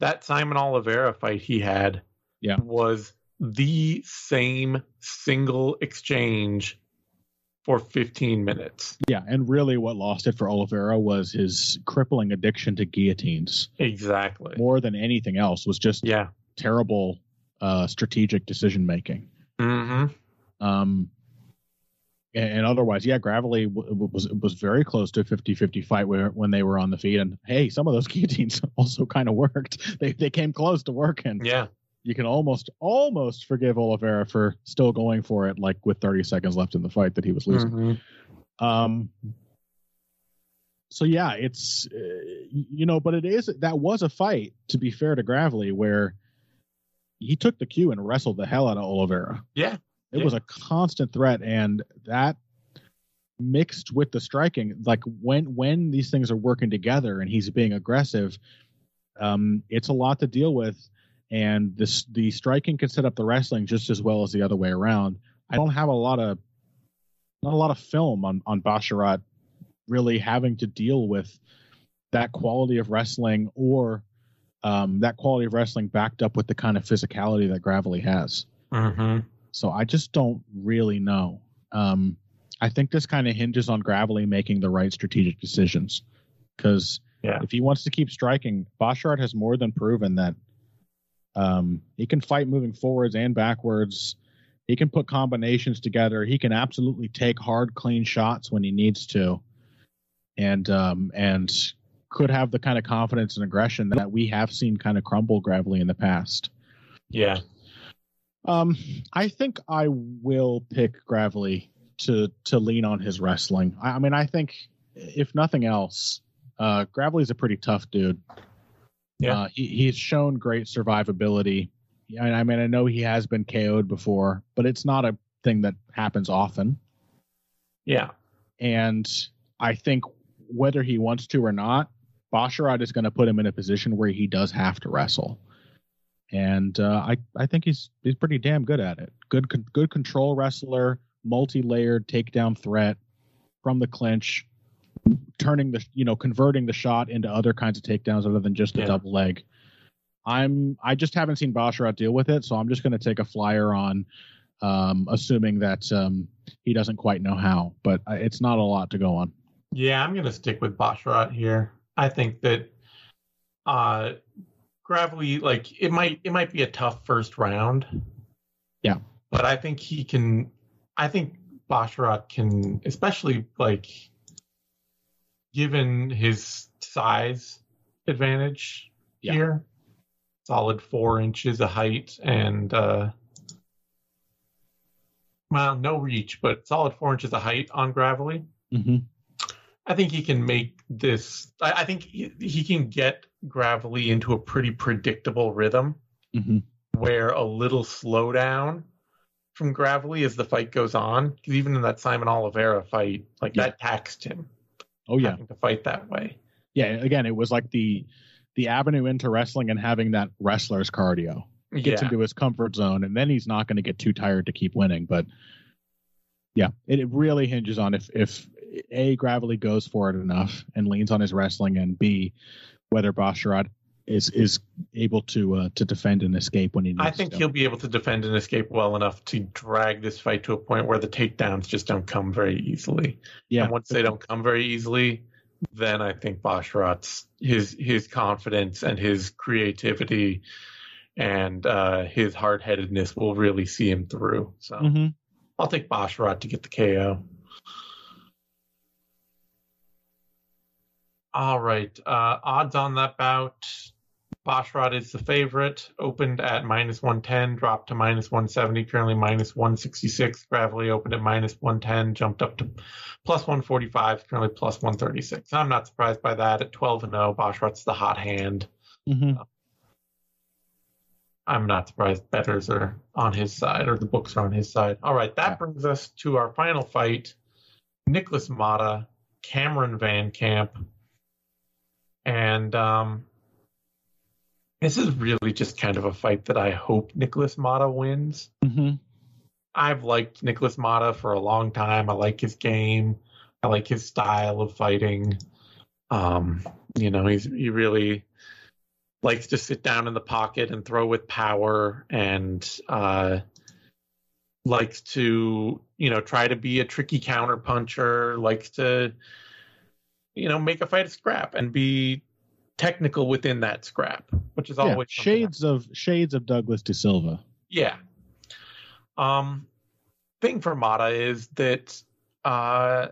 Speaker 2: That Saimon Oliveira fight he had
Speaker 3: Yeah.
Speaker 2: was the same single exchange for 15 minutes.
Speaker 3: Yeah, and really what lost it for Oliveira was his crippling addiction to guillotines.
Speaker 2: Exactly.
Speaker 3: More than anything else was just
Speaker 2: Yeah.
Speaker 3: terrible uh, strategic decision making.
Speaker 2: hmm
Speaker 3: Um, and, and otherwise, yeah, Gravely w- was was very close to a 50-50 fight where, when they were on the feet. And hey, some of those guillotines also kind of worked. They they came close to working.
Speaker 2: Yeah.
Speaker 3: You can almost almost forgive Oliveira for still going for it, like with 30 seconds left in the fight that he was losing.
Speaker 2: Mhm.
Speaker 3: Um. So yeah, it's uh, you know, but it is that was a fight. To be fair to Gravely, where he took the cue and wrestled the hell out of Oliveira.
Speaker 2: Yeah.
Speaker 3: It
Speaker 2: Yeah.
Speaker 3: was a constant threat, and that mixed with the striking, like when when these things are working together and he's being aggressive, um, it's a lot to deal with. And this the striking can set up the wrestling just as well as the other way around. I don't have a lot of not a lot of film on on Basharat really having to deal with that quality of wrestling or um, that quality of wrestling backed up with the kind of physicality that Gravely has.
Speaker 2: Mhm.
Speaker 3: So I just don't really know. Um, I think this kind of hinges on Gravely making the right strategic decisions. Because
Speaker 2: Yeah.
Speaker 3: if he wants to keep striking, Basharat has more than proven that um, he can fight moving forwards and backwards. He can put combinations together. He can absolutely take hard, clean shots when he needs to, and um, and could have the kind of confidence and aggression that we have seen kind of crumble Gravely in the past.
Speaker 2: Yeah.
Speaker 3: Um, I think I will pick Gravely to to lean on his wrestling. I, I mean, I think if nothing else, uh, Gravely's a pretty tough dude.
Speaker 2: Yeah.
Speaker 3: uh, he, he's shown great survivability. Yeah, I mean, I know he has been KO'd before, but it's not a thing that happens often.
Speaker 2: Yeah.
Speaker 3: And I think whether he wants to or not, Basharat is going to put him in a position where he does have to wrestle. And uh, I, I think he's he's pretty damn good at it. Good con- good control wrestler, multi-layered takedown threat from the clinch, turning the you know converting the shot into other kinds of takedowns other than just a
Speaker 2: Yeah.
Speaker 3: double leg. I'm I just haven't seen Basharat deal with it, so I'm just going to take a flyer on, um, assuming that um, he doesn't quite know how. But uh, it's not a lot to go on.
Speaker 2: Yeah, I'm gonna stick with Basharat here. I think that uh Gravely, like it might it might be a tough first round.
Speaker 3: Yeah.
Speaker 2: But I think he can I think Basharat can especially like given his size advantage
Speaker 3: Yeah.
Speaker 2: here. Solid four inches of height and uh well, no reach, but solid four inches of height on Gravely.
Speaker 3: Mm-hmm.
Speaker 2: I think he can make this. I, I think he, he can get Gravely into a pretty predictable rhythm
Speaker 3: Mm-hmm.
Speaker 2: where a little slowdown from Gravely as the fight goes on. 'Cause even in that Saimon Oliveira fight, like
Speaker 3: Yeah.
Speaker 2: that taxed him
Speaker 3: Oh yeah,
Speaker 2: to fight that way.
Speaker 3: yeah. Again, it was like the the avenue into wrestling and having that wrestler's cardio. Gets
Speaker 2: yeah,
Speaker 3: into his comfort zone, and then he's not going to get too tired to keep winning. But yeah, it, it really hinges on if if a Gravely goes for it enough and leans on his wrestling, and b whether Basharat is is able to uh, to defend and escape when he needs to.
Speaker 2: I think
Speaker 3: to.
Speaker 2: he'll be able to defend and escape well enough to drag this fight to a point where the takedowns just don't come very easily.
Speaker 3: yeah.
Speaker 2: And once they don't come very easily, then I think Basharat's his his confidence and his creativity and uh, his hard headedness will really see him through. So
Speaker 3: Mhm.
Speaker 2: I'll take Basharat to get the KO. All right. Uh, odds on that bout. Basharat is the favorite. Opened at minus 110, dropped to minus 170, currently minus 166. Gravely opened at minus 110, jumped up to plus 145, currently plus 136. I'm not surprised by that. At 12 and 0, Basharat's the hot hand.
Speaker 3: Mhm.
Speaker 2: I'm not surprised betters are on his side or the books are on his side. All right, that
Speaker 3: Yeah.
Speaker 2: brings us to our final fight: Nicholas Mata, Cameron Van Camp, and um, this is really just kind of a fight that I hope Nicholas Mata wins.
Speaker 3: Mm-hmm.
Speaker 2: I've liked Nicholas Mata for a long time. I like his game. I like his style of fighting. Um, you know, he's he really likes to sit down in the pocket and throw with power and uh likes to, you know, try to be a tricky counter puncher, likes to you know, make a fight a scrap and be technical within that scrap, which is
Speaker 3: Yeah,
Speaker 2: always
Speaker 3: shades of shades of Douglas De Silva.
Speaker 2: yeah. Um, thing for Mata is that uh,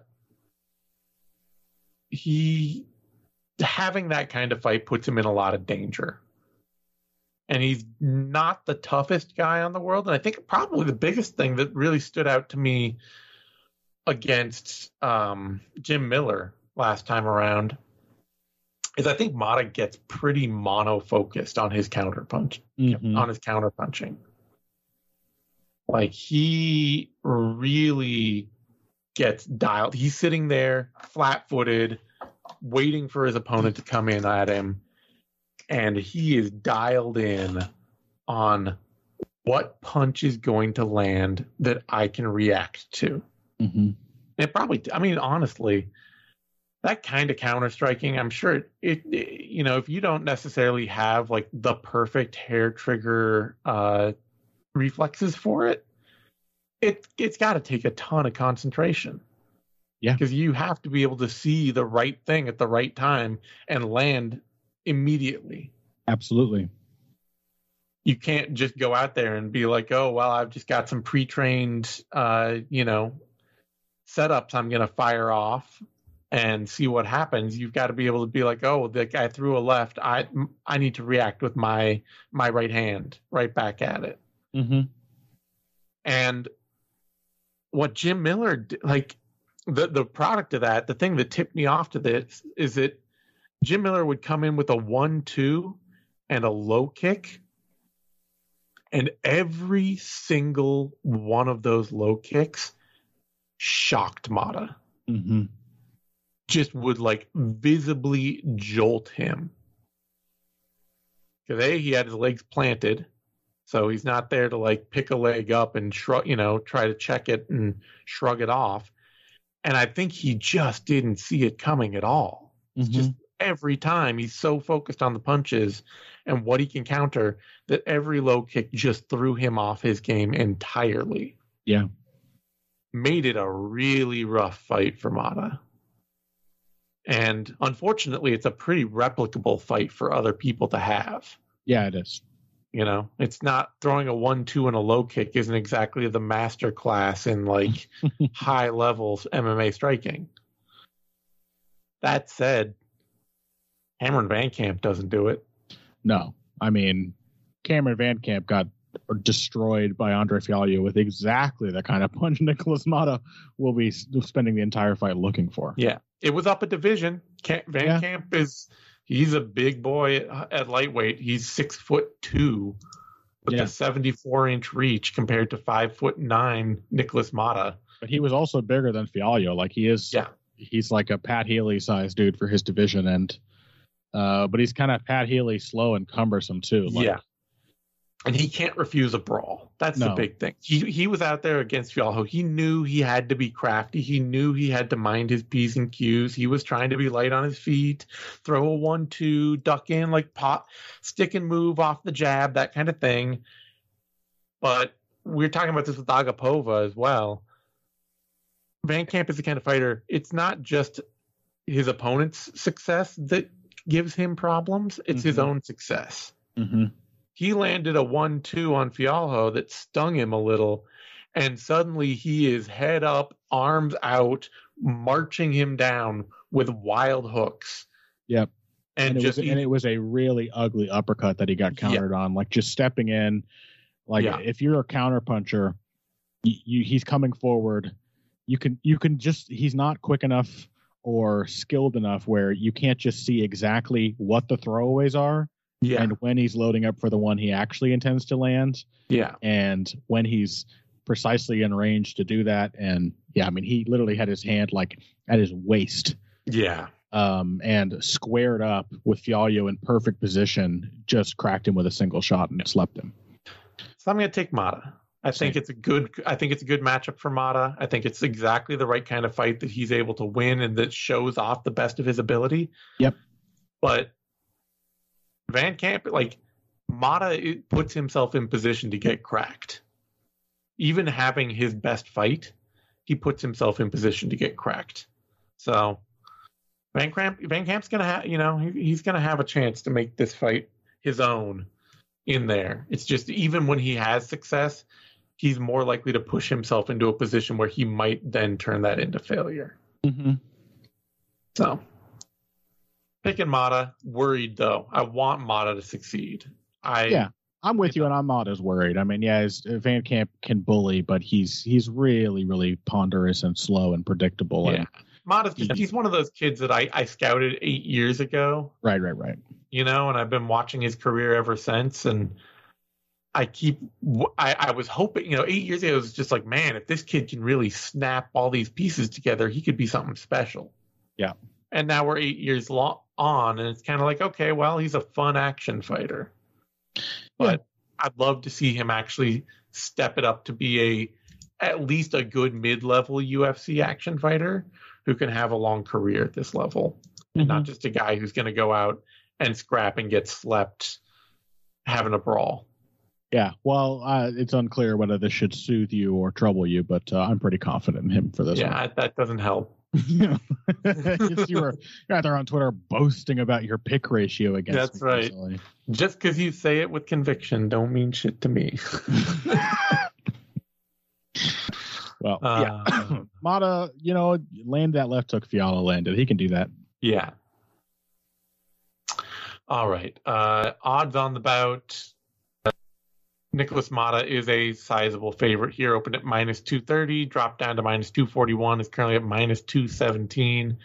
Speaker 2: he having that kind of fight puts him in a lot of danger. And he's not the toughest guy on the world. And I think probably the biggest thing that really stood out to me against um, Jim Miller last time around is I think Mata gets pretty mono focused on his counter punch
Speaker 3: Mhm.
Speaker 2: on his counter punching. Like he really gets dialed. He's sitting there flat footed, waiting for his opponent to come in at him. And he is dialed in on what punch is going to land that I can react to.
Speaker 3: Mhm.
Speaker 2: It probably, I mean, honestly, that kind of counter striking, I'm sure it, it, it- you know, if you don't necessarily have like the perfect hair trigger uh, reflexes for it, it it's got to take a ton of concentration.
Speaker 3: Yeah.
Speaker 2: because you have to be able to see the right thing at the right time and land immediately.
Speaker 3: Absolutely.
Speaker 2: You can't just go out there and be like, "Oh, well, I've just got some pre-trained, uh, you know, setups I'm going to fire off and see what happens." You've got to be able to be like, "Oh, the guy threw a left. I I need to react with my my right hand right back at it."
Speaker 3: Mm-hmm.
Speaker 2: And what Jim Miller d- like the the product of that, the thing that tipped me off to this is that Jim Miller would come in with a one two and a low kick, and every single one of those low kicks shocked Mata.
Speaker 3: Mm-hmm.
Speaker 2: Just would like visibly jolt him. Because A, he had his legs planted, so he's not there to like pick a leg up and shrug, you know, try to check it and shrug it off. And I think he just didn't see it coming at all. It's mm-hmm. just every time he's so focused on the punches and what he can counter that every low kick just threw him off his game entirely.
Speaker 3: Yeah.
Speaker 2: Made it a really rough fight for Mata. And unfortunately, it's a pretty replicable fight for other people to have.
Speaker 3: Yeah, it is.
Speaker 2: You know, it's not throwing a one two and a low kick isn't exactly the master class in like high levels MMA striking. That said, Cameron Van Camp doesn't do it.
Speaker 3: No, I mean Cameron Van Camp got destroyed by Andre Fialho with exactly the kind of punch Nicholas Mata will be spending the entire fight looking for.
Speaker 2: Yeah, it was up a division. Van
Speaker 3: Yeah.
Speaker 2: Camp is he's a big boy at, at lightweight. He's six foot two with
Speaker 3: Yeah.
Speaker 2: a seventy four inch reach compared to five foot nine Nicholas Mata.
Speaker 3: But he was also bigger than Fialho. Like he is.
Speaker 2: Yeah.
Speaker 3: He's like a Pat Healy sized dude for his division, and uh, but he's kind of Pat Healy slow and cumbersome too. Like,
Speaker 2: yeah. And he can't refuse a brawl. That's the big thing. He he was out there against Fialho. He knew he had to be crafty. He knew he had to mind his P's and Q's. He was trying to be light on his feet, throw a one two, duck in like pot, stick and move off the jab, that kind of thing. But we're talking about this with Agapova as well. Van Camp is the kind of fighter, it's not just his opponent's success that gives him problems, it's his
Speaker 3: Mhm.
Speaker 2: own success
Speaker 3: hmm
Speaker 2: he landed a one two on Fialho that stung him a little, and suddenly he is head up, arms out, marching him down with wild hooks.
Speaker 3: Yep.
Speaker 2: And,
Speaker 3: And, it
Speaker 2: just
Speaker 3: was, and it was a really ugly uppercut that he got
Speaker 2: Yeah.
Speaker 3: countered on. Like just stepping in, like
Speaker 2: Yeah.
Speaker 3: if you're a counter puncher, you, you he's coming forward. You can you can just he's not quick enough or skilled enough where you can't just see exactly what the throwaways are
Speaker 2: Yeah.
Speaker 3: and when he's loading up for the one he actually intends to land,
Speaker 2: yeah.
Speaker 3: and when he's precisely in range to do that. And yeah, I mean, he literally had his hand like at his waist
Speaker 2: Yeah.
Speaker 3: um, and squared up with Fialho in perfect position, just cracked him with a single shot and it slept him.
Speaker 2: So I'm going to take Mata. I think it's a good. I think it's a good matchup for Mata. I think it's exactly the right kind of fight that he's able to win and that shows off the best of his ability.
Speaker 3: Yep.
Speaker 2: But Van Camp, like Mata, puts himself in position to get cracked. Even having his best fight, he puts himself in position to get cracked. So Van Camp, Van Camp's gonna have, you know, he, he's gonna have a chance to make this fight his own in there. It's just even when he has success, he's more likely to push himself into a position where he might then turn that into failure.
Speaker 3: Mm-hmm.
Speaker 2: So picking Mata, worried though. I want Mata to succeed. I
Speaker 3: Yeah. I'm with you, and I'm not as worried. I mean, yeah, his, uh, Van Camp can bully, but he's he's really, really ponderous and slow and predictable.
Speaker 2: yeah.
Speaker 3: And,
Speaker 2: Mata's just, he's one of those kids that I, I scouted eight years ago,
Speaker 3: right, right, right.
Speaker 2: you know, and I've been watching his career ever since. And I keep, I, I was hoping, you know, eight years ago, it was just like, man, if this kid can really snap all these pieces together, he could be something special.
Speaker 3: Yeah.
Speaker 2: And now we're eight years long on, and it's kind of like, okay, well, he's a fun action fighter. But I'd love to see him actually step it up to be a at least a good mid-level UFC action fighter who can have a long career at this level, and
Speaker 3: Mm-hmm.
Speaker 2: not just a guy who's going to go out and scrap and get slept having a brawl.
Speaker 3: Yeah, well, uh, it's unclear whether this should soothe you or trouble you, but uh, I'm pretty confident in him for this
Speaker 2: yeah,
Speaker 3: one.
Speaker 2: That doesn't help.
Speaker 3: It's- you were you're out there on Twitter boasting about your pick ratio against.
Speaker 2: That's
Speaker 3: me
Speaker 2: right.
Speaker 3: recently.
Speaker 2: Just because you say it with conviction, don't mean shit to me.
Speaker 3: Well,
Speaker 2: Uh,
Speaker 3: yeah, Mata, you know, land that left hook Fialho landed. He can do that.
Speaker 2: Yeah. All right. Uh, odds on the bout. Nicholas Mata is a sizable favorite here. Opened at minus 230, dropped down to minus 241, is currently at minus 217.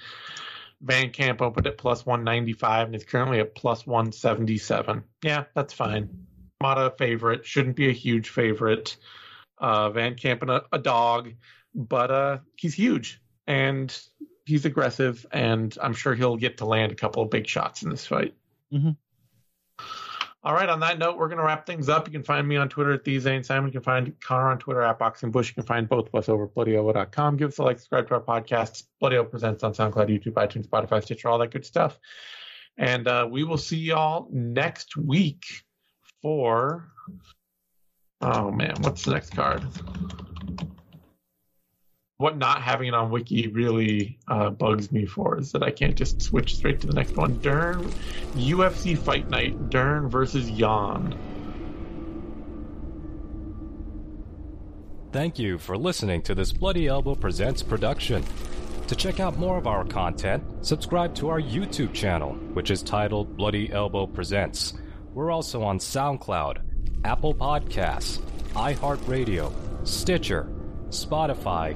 Speaker 2: Van Camp opened at plus 195 and is currently at plus 177. Yeah, that's fine. Mata favorite. Shouldn't be a huge favorite. Uh, Van Camp and a, a dog, but uh, he's huge and he's aggressive, and I'm sure he'll get to land a couple of big shots in this fight.
Speaker 3: Mhm.
Speaker 2: All right. On that note, we're going to wrap things up. You can find me on Twitter at the Zane Simon. You can find Connor on Twitter at Boxing Bush. You can find both of us over at BloodyElbow.com. Give us a like, subscribe to our podcast. Bloody Elbow presents on SoundCloud, YouTube, iTunes, Spotify, Stitcher, all that good stuff. And uh, we will see y'all next week for. Oh man, what's the next card? What not having it on Wiki really uh, bugs me for is that I can't just switch straight to the next one. Dern UFC Fight Night, Dern versus Yan.
Speaker 1: Thank you for listening to this Bloody Elbow Presents production. To check out more of our content, subscribe to our YouTube channel, which is titled Bloody Elbow Presents. We're also on SoundCloud, Apple Podcasts, iHeartRadio, Stitcher, Spotify,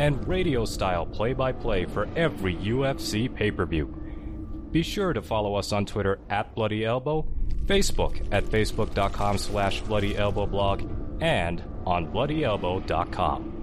Speaker 1: and radio style play by play for every UFC pay per view. Be sure to follow us on Twitter at Bloody Elbow, Facebook at facebook.com slash Bloody Elbow blog, and on bloodyelbow.com.